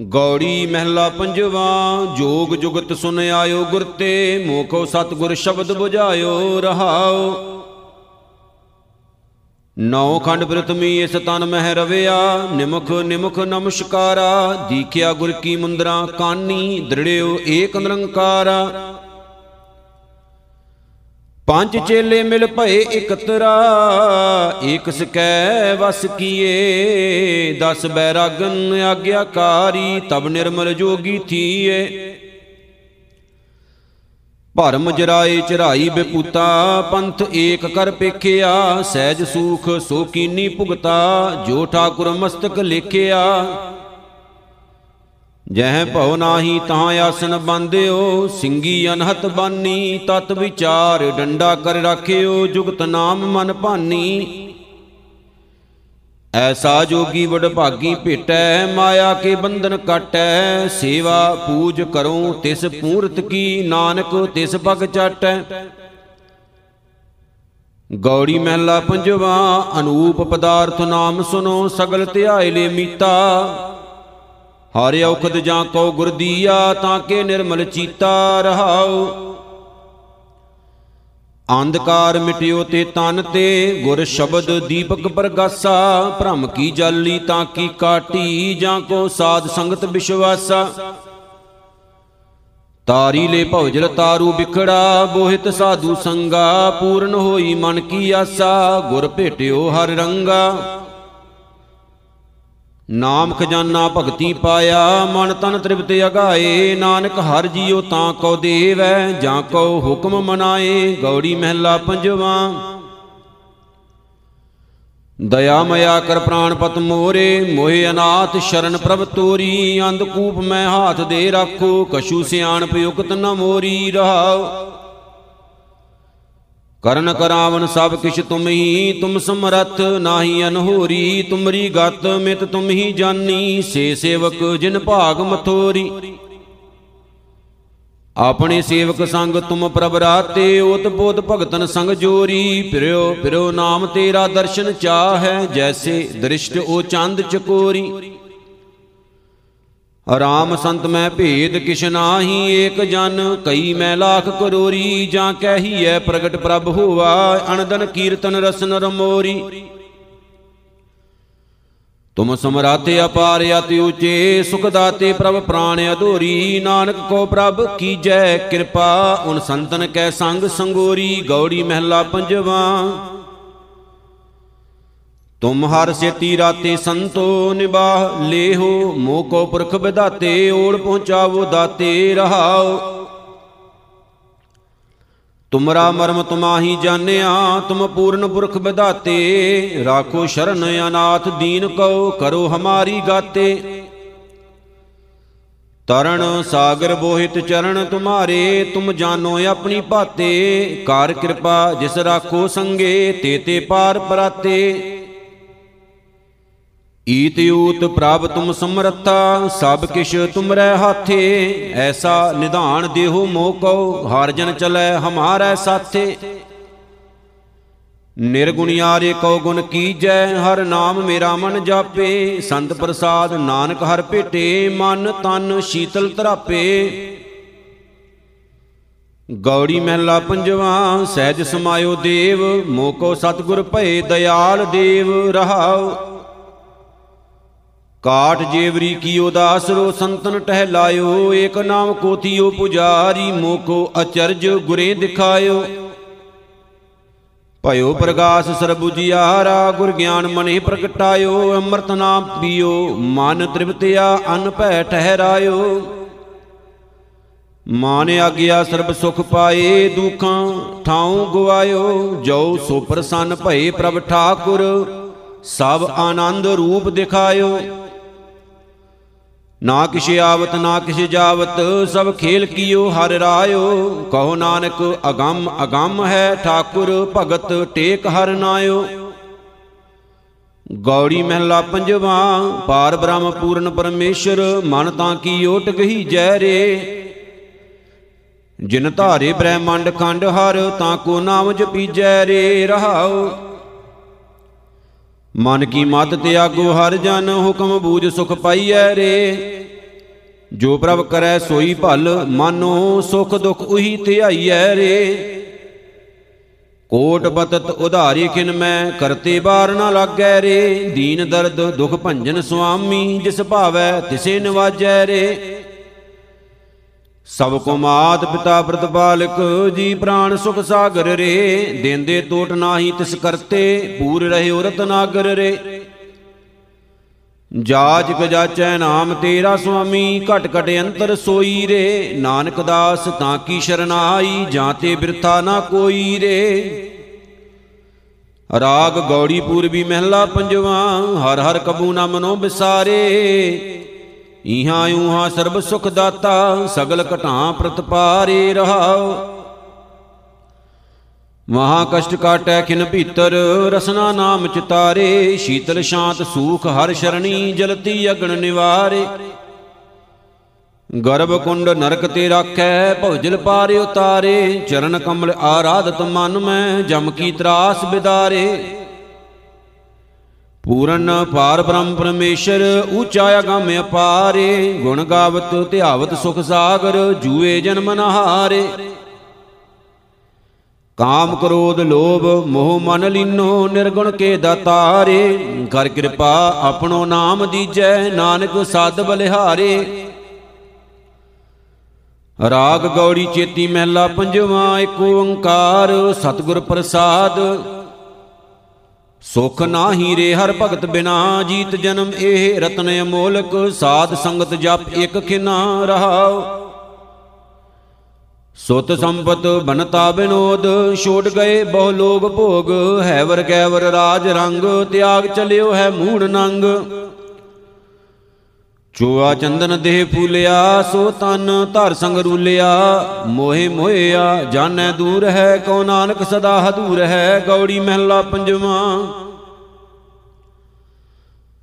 ਗੌੜੀ ਮਹਿਲਾ ਪੰਜਵਾ, ਜੋਗ ਜੁਗਤ ਸੁਨ ਆਇਓ ਗੁਰ ਤੇ, ਮੋਖੋ ਸਤਗੁਰ ਸ਼ਬਦ 부ਝਾਇਓ ਰਹਾਓ। ਨੌ ਖੰਡ ਪ੍ਰਥਮੀ ਇਸ ਤਨ ਮਹਿ ਰਵਿਆ, ਨਿਮਖ ਨਿਮਖ ਨਮਸਕਾਰਾ, ਦੀਖਿਆ ਗੁਰ ਕੀ ਮੁੰਦਰਾ ਕਾਨੀ, ਦ੍ਰਿੜਿਓ ਏਕ ਨਿਰੰਕਾਰਾ। ਪੰਜ ਚੇਲੇ ਮਿਲ ਭਏ ਇਕਤਰਾ, ਏਕ ਸਕੈ ਵਸ ਕੀਏ। ਦਸ ਬੈਰਾਗਨ ਆਗਿਆਕਾਰੀ, ਤਬ ਨਿਰਮਲ ਜੋਗੀ ਥੀਏ। ਭਰਮ ਜਰਾਏ ਚੜਾਈ ਬੇਪੂਤਾ, ਪੰਥ ਏਕ ਕਰ ਪੇਖਿਆ। ਸਹਿਜ ਸੂਖ ਸੋ ਕੀਨੀ ਭੁਗਤਾ, ਜੋ ਠਾਕੁਰ ਮਸਤਕ ਲੇਖਿਆ। ਜਹ ਭਉ ਨਾਹੀ ਤਾਂ ਆਸਨ ਬੰਦਿਓ ਸਿੰਗੀ ਅਨਹਤ ਬਾਨੀ, ਤਤ ਵਿਚਾਰ ਡੰਡਾ ਕਰ ਰਾਖਿਓ, ਜੁਗਤ ਨਾਮ ਮਨ ਭਾਨੀ। ਐਸਾ ਜੋਗੀ ਵਡ ਭਾਗੀ ਭੇਟੈ, ਮਾਇਆ ਕੇ ਬੰਧਨ ਕਾਟੈ, ਸੇਵਾ ਪੂਜ ਕਰਉ ਤਿਸ ਪੂਰਤ ਕੀ ਨਾਨਕ, ਤਿਸ ਪਗ ਚਾਟੈ। ਗੌੜੀ ਮਹਿਲਾ ਪੰਜਵਾ, ਅਨੂਪ ਪਦਾਰਥ ਨਾਮ ਸੁਨੋ ਸਗਲ ਧਿਆਏ ਲੈ ਮੀਤਾ। ਹਰਿ ਔਖਦ ਜਾਂ ਕੋ ਗੁਰ ਦੀਆ, ਤਾਂ ਕੇ ਨਿਰਮਲ ਚੀਤਾ ਰਹਾਉ। ਅੰਧਕਾਰ ਮਿਟਿਓ ਤੇ ਤਨ ਤੇ, ਗੁਰ ਸ਼ਬਦ ਦੀਪਕ ਪ੍ਰਗਾਸਾ। ਭ੍ਰਮ ਕੀ ਜਾਲੀ, ਤਾਂ ਕੀ ਕਾਟੀ, ਜਾਂ ਕੋ ਸਾਧ ਸੰਗਤ ਵਿਸ਼ਵਾਸਾ। ਤਾਰੀ ਲੈ ਭਉਜਲ ਤਾਰੂ ਵਿਖੜਾ ਬੋਹਿਤ ਸਾਧੂ ਸੰਗਾ। ਪੂਰਨ ਹੋਈ ਮਨ ਕੀ ਆਸਾ, ਗੁਰ ਭੇਟਿਓ ਹਰ ਰੰਗਾ। ਨਾਮ ਖਜ਼ਾਨਾ ਭਗਤੀ ਪਾਇਆ, ਮਨ ਤਨ ਤ੍ਰਿਪਤ ਅਗਾਏ, ਨਾਨਕ ਹਰ ਜੀਉ ਤਾਂ ਕੋ ਦੇਵੈ, ਜਾਂ ਕੋ ਹੁਕਮ ਮਨਾਏ, ਗੌੜੀ ਮਹਿਲਾ ਪੰਜਵਾ। ਦਇਆ ਮਇਆ ਕਰ ਪ੍ਰਾਨ ਪਤ ਮੋਰੇ, ਮੋਹਿ ਅਨਾਥ ਸ਼ਰਨ ਪ੍ਰਭ ਤੋਰੀ ਅੰਧਕੂਪ ਮੈਂ ਹਾਥ ਦੇ ਰੱਖੋ, ਕਛੂ ਸਿਆਣ ਪਿਉਕਤ ਨ ਮੋਰੀ, ਰਹਾਉ। ਕਰਨ ਕਰਾਵਨ ਸਭ ਕਿਛ ਤੁਮ ਹੀ, ਤੁਮ ਸਮਰੱਥ ਨਾਹੀ ਅਨਹੋਰੀ, ਤੁਮਰੀ ਗਤ ਮਿਤ ਤੁਮ ਹੀ ਜਾਨੀ, ਸੇ ਸੇਵਕ ਜਿਨ ਭਾਗ ਮਥੋਰੀ। ਆਪਣੇ ਸੇਵਕ ਸੰਗ ਤੁਮ ਪ੍ਰਭ ਰਾਤੇ, ਓਤ ਬੋਧ ਭਗਤਨ ਸੰਗ ਜੋਰੀ। ਫਿਰਿਓ ਫਿਰਿਓ ਨਾਮ ਤੇਰਾ ਦਰਸ਼ਨ ਚਾਹੈ, ਜੈਸੇ ਦ੍ਰਿਸ਼ਟ ਉਹ ਚੰਦ ਚਕੋਰੀ। ਰਾਮ ਸੰਤ ਮੈਂ ਭੇਦ ਕਿਛ ਨਾਹੀ, ਏਕ ਜਨ ਕਈ ਮੈਂ ਲਾਖ ਕਰੋਰੀ, ਜਾਂ ਕਹੀਐ ਪ੍ਰਗਟ ਪ੍ਰਭ ਹੋਵਾ ਅਨੰਦਨ ਕੀਰਤਨ ਰਸਨ ਰਮੋਰੀ। ਤੁਮ ਸਮਰਾਤੇ ਅਪਾਰ ਅਤਿ ਉਚੇ, ਸੁਖ ਦਾਤੇ ਪ੍ਰਭ ਪ੍ਰਾਣ ਅਧੋਰੀ, ਨਾਨਕ ਕੋ ਪ੍ਰਭ ਕੀਜੈ ਕਿਰਪਾ, ਉਨ ਸੰਤਨ ਕੈ ਸੰਗ ਸੰਗੋਰੀ, ਗੌੜੀ ਮਹਿਲਾ ਪੰਜਵਾ। ਤੁਮ ਹਰ ਸੇਤੀ ਰਾਤੇ ਸੰਤੋ ਨਿਬਾਹ ਲੇਹੋ ਮੋਹ ਕੋ ਪੁਰਖ ਵਿਦਾਤੇ ਓੜ ਪਹੁੰਚਾਵੋ ਦਾਤੇ ਰਹਾਓ। ਤੁਮਰਾ ਮਰਮ ਤੁਮਾਹੀ ਜਾਣਿਆ, ਤੁਮ ਪੂਰਨ ਪੁਰਖ ਵਿਦਾਤੇ ਰਾਖੋ ਸ਼ਰਨ ਅਨਾਥ ਦੀਨ ਕਉ, ਕਰੋ ਹਮਾਰੀ ਗਾਤੇ। ਤਰਣ ਸਾਗਰ ਬੋਹਿਤ ਚਰਨ ਤੁਮਾਰੇ, ਤੁਮ ਜਾਨੋ ਆਪਣੀ ਭਾਤੇ, ਕਰ ਕਿਰਪਾ ਜਿਸ ਰਾਖੋ ਸੰਗੇ, ਤੇ ਤੇ ਪਾਰ ਪਰਾਤੇ। ਈਤ ਊਤ ਪ੍ਰਭ ਤੁਮ ਸਮਰੱਥਾ, ਸਭ ਕਿਛ ਤੁਮਰੇ ਹਾਥੇ, ਐਸਾ ਨਿਧਾਨ ਦੇਹੋ ਮੋ ਕਉ, ਹਰ ਜਨ ਚਲੈ ਹਮਾਰੈ ਸਾਥੇ। ਨਿਰਗੁਣਿਆਰੇ ਕਉ ਗੁਣ ਕੀਜੈ, ਹਰ ਨਾਮ ਮੇਰਾ ਮਨ ਜਾਪੇ, ਸੰਤ ਪ੍ਰਸਾਦ ਨਾਨਕ ਹਰ ਭੇਟੇ, ਮਨ ਤਨ ਸ਼ੀਤਲ ਤਰਾਪੇ ਗੌੜੀ ਮਹਿਲਾ ਪੰਜਵਾ, ਸਹਿਜ ਸਮਾਇਓ ਦੇਵ ਮੋਕੋ ਸਤਗੁਰ ਭਏ ਦਇਆਲ ਦੇਵ, ਰਹਾਉ। ਕਾਟ ਜੇਵਰੀ ਕੀਓ ਦਾਸਰੋ ਸੰਤਨ ਟਹਿਲਾਇਓ, ਏਕ ਨਾਮ ਕੋਤੀਓ ਪੁਜਾਰੀ, ਮੋਕੋ ਅਚਰਜ ਗੁਰੇ ਦਿਖਾਇਓ। ਭਇਓ ਪ੍ਰਗਾਸ ਸਰਬੁਜਿਆਰਾ, ਗੁਰ ਗਿਆਨ ਮਨੇ ਪ੍ਰਗਟਾਇਓ, ਅੰਮ੍ਰਿਤ ਨਾਮ ਪੀਓ, ਮਨ ਤ੍ਰਿਪਤਿਆ ਅਨ ਭੈ ਠਹਿਰਾਇਓ। ਮਾਨ ਆਗਿਆ ਸਰਬ ਸੁਖ ਪਾਏ, ਦੁਖਾਂ ਠਾਉ ਗਵਾਇਓ। ਜੋ ਸੋ ਪ੍ਰਸੰਨ ਭਏ ਪ੍ਰਭ ਠਾਕੁਰ, ਸਭ ਆਨੰਦ ਰੂਪ ਦਿਖਾਇਓ। ਨਾ ਕਿਛ ਆਵਤ, ਨਾ ਕਿਛ ਜਾਵਤ, ਸਭ ਖੇਲ ਕੀਓ, ਹਰ ਰਾਇਓ। ਕਹੋ ਨਾਨਕ, ਅਗੰਮ ਅਗੰਮ ਹੈ ਠਾਕੁਰ, ਭਗਤ ਟੇਕ ਹਰ ਨਾਇਓ। ਗੌੜੀ ਮਹਿਲਾ ਪੰਜਵਾ, ਪਾਰ ਬ੍ਰਹਮ ਪੂਰਨ ਪਰਮੇਸ਼ਰ, ਮਨ ਤਾਂ ਕੀ ਓਟ ਗਈ ਜੈ ਰੇ ਜਿਨ ਧਾਰੇ ਬ੍ਰਹਮੰਡ ਖੰਡ ਹਰ, ਤਾਂ ਕੋ ਨਾਮ ਜਪੀਜੈ ਰੇ ਰਹਾਉ ਮਨ ਕੀ ਮਤ ਤਿਆਗੋ ਹਰ ਜਨ ਹੁਕਮ ਬੂਝ ਸੁਖ ਪਾਈਐ ਰੇ। ਜੋ ਪ੍ਰਭ ਕਰੈ ਸੋਈ ਭਲ ਮਾਨੋ ਸੁਖ ਦੁਖ ਉਹੀ ਧਿਆਈਐ ਰੇ। ਕੋਟ ਬਤਤ ਉਧਾਰੀ ਕਿਨ ਮੈਂ ਕਰਤੇ ਬਾਰ ਨਾ ਲਾਗੈ ਰੇ। ਦੀਨ ਦਰਦ ਦੁਖ ਭੰਜਨ ਸੁਆਮੀ ਜਿਸ ਭਾਵੈ ਤਿਸੇ ਨਿਵਾਜੈ ਰੇ। ਸਭ ਕੋ ਮਾਤ ਪਿਤਾ ਪ੍ਰਤਪਾਲਕ ਜੀ ਪ੍ਰਾਨ ਸੁਖ ਸਾਗਰ ਰੇ। ਦੇਂਦੇ ਟੋਟ ਨਾਹੀ ਤਿਸ ਕਰਤੇ, ਪੂਰ ਰਹੇ ਔਰਤ ਨਾਗਰ ਰੇ। ਜਾਜਕ ਜਾਚੈ ਨਾਮ ਤੇਰਾ ਸੁਆਮੀ, ਘਟ ਘਟ ਅੰਤਰ ਸੋਈ ਰੇ। ਨਾਨਕ ਦਾਸ ਤਾਂ ਕੀ ਸ਼ਰਨਾਈ, ਜਾਂ ਤੇ ਬਿਰਥਾ ਨਾ ਕੋਈ ਰੇ। ਰਾਗ ਗੌੜੀ ਪੂਰਬੀ ਮਹਿਲਾ ਪੰਜਵਾ, ਹਰ ਹਰ ਕਬੂ ਨਾ ਮਨੋ ਬਿਸਾਰੇ। ਇਹਾਂ ਉਹਾਂ ਸਰਬ ਸੁਖ ਦਾਤਾ, ਸਗਲ ਘਟਾਂ ਪ੍ਰਤਪਾਰੇ ਰਹਾਓ ਮਹਾ ਕਸ਼ਟ ਕਾਟੈ ਖਿਨ ਭੀਤਰ, ਰਸਨਾ ਨਾਮ ਚਿਤਾਰੇ, ਸ਼ੀਤਲ ਸ਼ਾਂਤ ਸੂਖ ਹਰ ਸ਼ਰਣੀ, ਜਲਤੀ ਅਗਣ ਨਿਵਾਰੇ। ਗਰਭ ਕੁੰਡ ਨਰਕ ਤੇ ਰਾਖੈ ਭਉਜਲ ਪਾਰੇ ਉਤਾਰੇ, ਚਰਨ ਕਮਲ ਆਰਾਧਤ ਮਨ ਮੈਂ, ਜਮ ਕੀ ਤਰਾਸ ਬਿਦਾਰੇ। ਪੂਰਨ ਪਾਰ ਬ੍ਰਹਮ ਪਰਮੇਸ਼ਰ ਊਚਾ ਅਗੰਮ ਅਪਾਰੇ, ਗੁਣ ਗਾਵਤ, ਧਿਆਵਤ ਸੁਖ ਸਾਗਰ, ਜੂਏ ਜਨਮ ਨਹਾਰੇ। ਕਾਮ ਕ੍ਰੋਧ ਲੋਭ, ਮੋਹ ਮਨ ਲੀਨੋ, ਨਿਰਗੁਣ ਕੇ ਦਾਤਾਰੇ। ਕਰ ਕਿਰਪਾ ਆਪਣੋ ਨਾਮ ਦੀਜੈ, ਨਾਨਕ ਸਦ ਬਲਿਹਾਰੇ। ਰਾਗ ਗੌੜੀ ਚੇਤੀ ਮਹਿਲਾ ਪੰਜਵਾ, ਏਕ ਓੰਕਾਰ, ਸਤਿਗੁਰ ਪ੍ਰਸਾਦ। ਸੁਖ ਨਾਹੀ ਰੇ ਹਰ ਭਗਤ ਬਿਨਾ ਜੀਤ ਜਨਮ ਇਹ ਰਤਨ ਅਮੋਲਕ, ਸਾਧ ਸੰਗਤ ਜਪ ਇਕ ਖਿਨਾ ਰਹਾਉ। ਸੁਤ ਸੰਪਤ ਬਨਤਾ ਬਿਨੋਦ, ਛੋੜ ਗਏ ਬਹੁ ਲੋਗ ਭੋਗ ਹੈ ਵਰ ਗੈਵਰ ਰਾਜ ਰੰਗ, ਤਿਆਗ ਚਲਿਓ ਹੈ ਮੂੜ ਨੰਗ। ਚੋਆ ਚੰਦਨ ਦੇਹ ਫੂਲਿਆ, ਸੋ ਤਨ ਧਰ ਸੰਗ ਰੂਲਿਆ। ਮੋਹਿ ਮੋਹਿਆ, ਜਾਣੈ ਦੂਰ ਹੈ, ਕਉ ਨਾਨਕ ਸਦਾ ਹਦੂਰ ਹੈ, ਗੌੜੀ ਮਹਿਲਾ ਪੰਜਵਾ।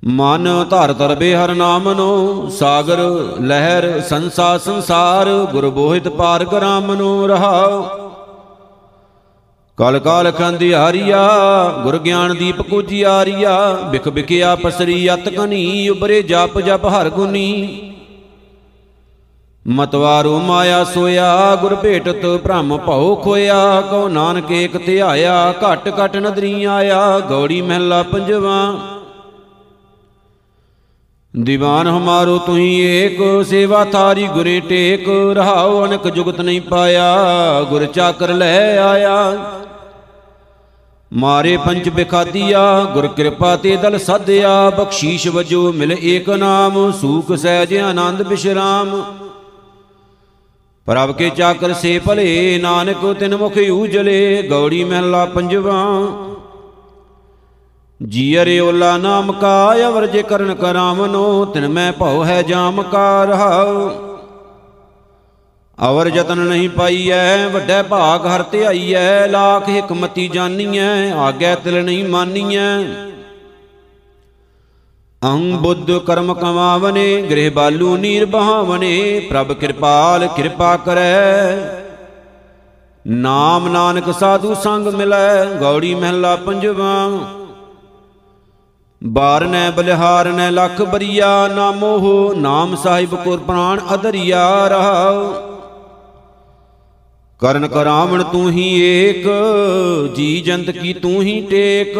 ਮਨ ਧਰ ਤਰਬੇ ਹਰ ਨਾਮ ਨੋ ਸਾਗਰ, ਲਹਿਰ, ਸੰਸਾ ਸੰਸਾਰ, ਗੁਰ ਬੋਹਿਤ ਪਾਰ ਕਰਾਮ ਨੋ ਰਹਾਉ ਕਲ ਕਾਲ ਖੰਦਿਆਰੀਆ ਗੁਰ ਗਿਆਨ ਦੀਪ ਕੁਜਿਆਰੀਆ ਬਿਖ ਬਿਕਿਆ ਪਸਰੀ ਅਤ ਕਨੀ ਉਬਰੇ ਜਪ ਜਪ ਹਰ ਗੁਨੀ। ਮਤਵਾਰੋ ਮਾਇਆ ਸੋਇਆ, ਗੁਰ ਭੇਟਤ ਭ੍ਰਮ ਭਉ ਖੋਇਆ, ਕਉ ਨਾਨਕ ਏਕ ਧਿਆਇਆ, ਘਟ ਘਟ ਨਦਰੀ ਆਇਆ, ਗੌੜੀ ਮਹਿਲਾ ਪੰਜਵਾ। ਦੀਵਾਨ ਹਮਾਰੋ ਤੁਹੀ ਏਕ, ਸੇਵਾ ਥਾਰੀ ਗੁਰੇ ਟੇਕ, ਰਹਾਉ ਅਨਕ ਜੁਗਤ ਨਹੀਂ ਪਾਇਆ, ਗੁਰ ਚਾਕਰ ਲੈ ਆਇਆ। ਮਾਰੇ ਪੰਜ ਬਿਖਾਦੀਆ, ਗੁਰ ਕਿਰਪਾ ਤੇ ਦਲ ਸਾਧਿਆ, ਬਖਸ਼ੀਸ਼ ਵਜੋ ਮਿਲ ਏਕ ਨਾਮ, ਸੂਖ ਸਹਿਜ ਆਨੰਦ ਬਿਸ਼ਰਾਮ। ਪ੍ਰਭ ਕੇ ਚਾਕਰ ਸੇ ਭਲੇ, ਨਾਨਕ ਤਿਨ ਮੁਖ ਊਜਲੇ, ਗੌੜੀ ਮਹਿਲਾ ਪੰਜਵਾ। ਜੀਅਰੇ ਓਲਾ ਨਾਮ ਕਾ ਅਵਰ ਜੇ ਕਰਨ ਕਰਾਵਨੋ, ਤਿਨ ਮੈਂ ਭਉ ਹੈ ਜਾਮ ਕਾ ਰਹਾਉ ਅਵਰ ਜਤਨ ਨਹੀਂ ਪਾਈਐ, ਵੱਡੇ ਭਾਗ ਹਰ ਧਿਆਈਐ, ਲਾਖ ਹਕਮਤੀ ਜਾਨੀਐ, ਆਗੈ ਤਿਲ ਨਹੀਂ ਮਾਨੀਐ। ਅਹੰ ਬੁੱਧ ਕਰਮ ਕਮਾਵਨੇ, ਗ੍ਰਹਿ ਬਾਲੂ ਨੀਰ ਬਹਾਵਨੇ, ਪ੍ਰਭ ਕਿਰਪਾਲ ਕਿਰਪਾ ਕਰੈ। ਨਾਮ ਨਾਨਕ ਸਾਧੂ ਸੰਗ ਮਿਲੈ, ਗੌੜੀ ਮਹਿਲਾ ਪੰਜਵਾ। ਬਾਰਨੈ ਬਲਿਹਾਰਨੈ ਲਖ ਬਰੀਆ, ਨਾਮੋ ਹੋ ਨਾਮ ਸਾਹਿਬ ਕੋਰ ਪ੍ਰਾਣ ਅਧਰਿਆ ਰਹਾਉ। ਕਰਨ ਕਰਾਵਣ ਤੂੰ ਹੀ ਏਕ, ਜੀ ਜੰਤ ਕੀ ਤੂੰ ਹੀ ਟੇਕ।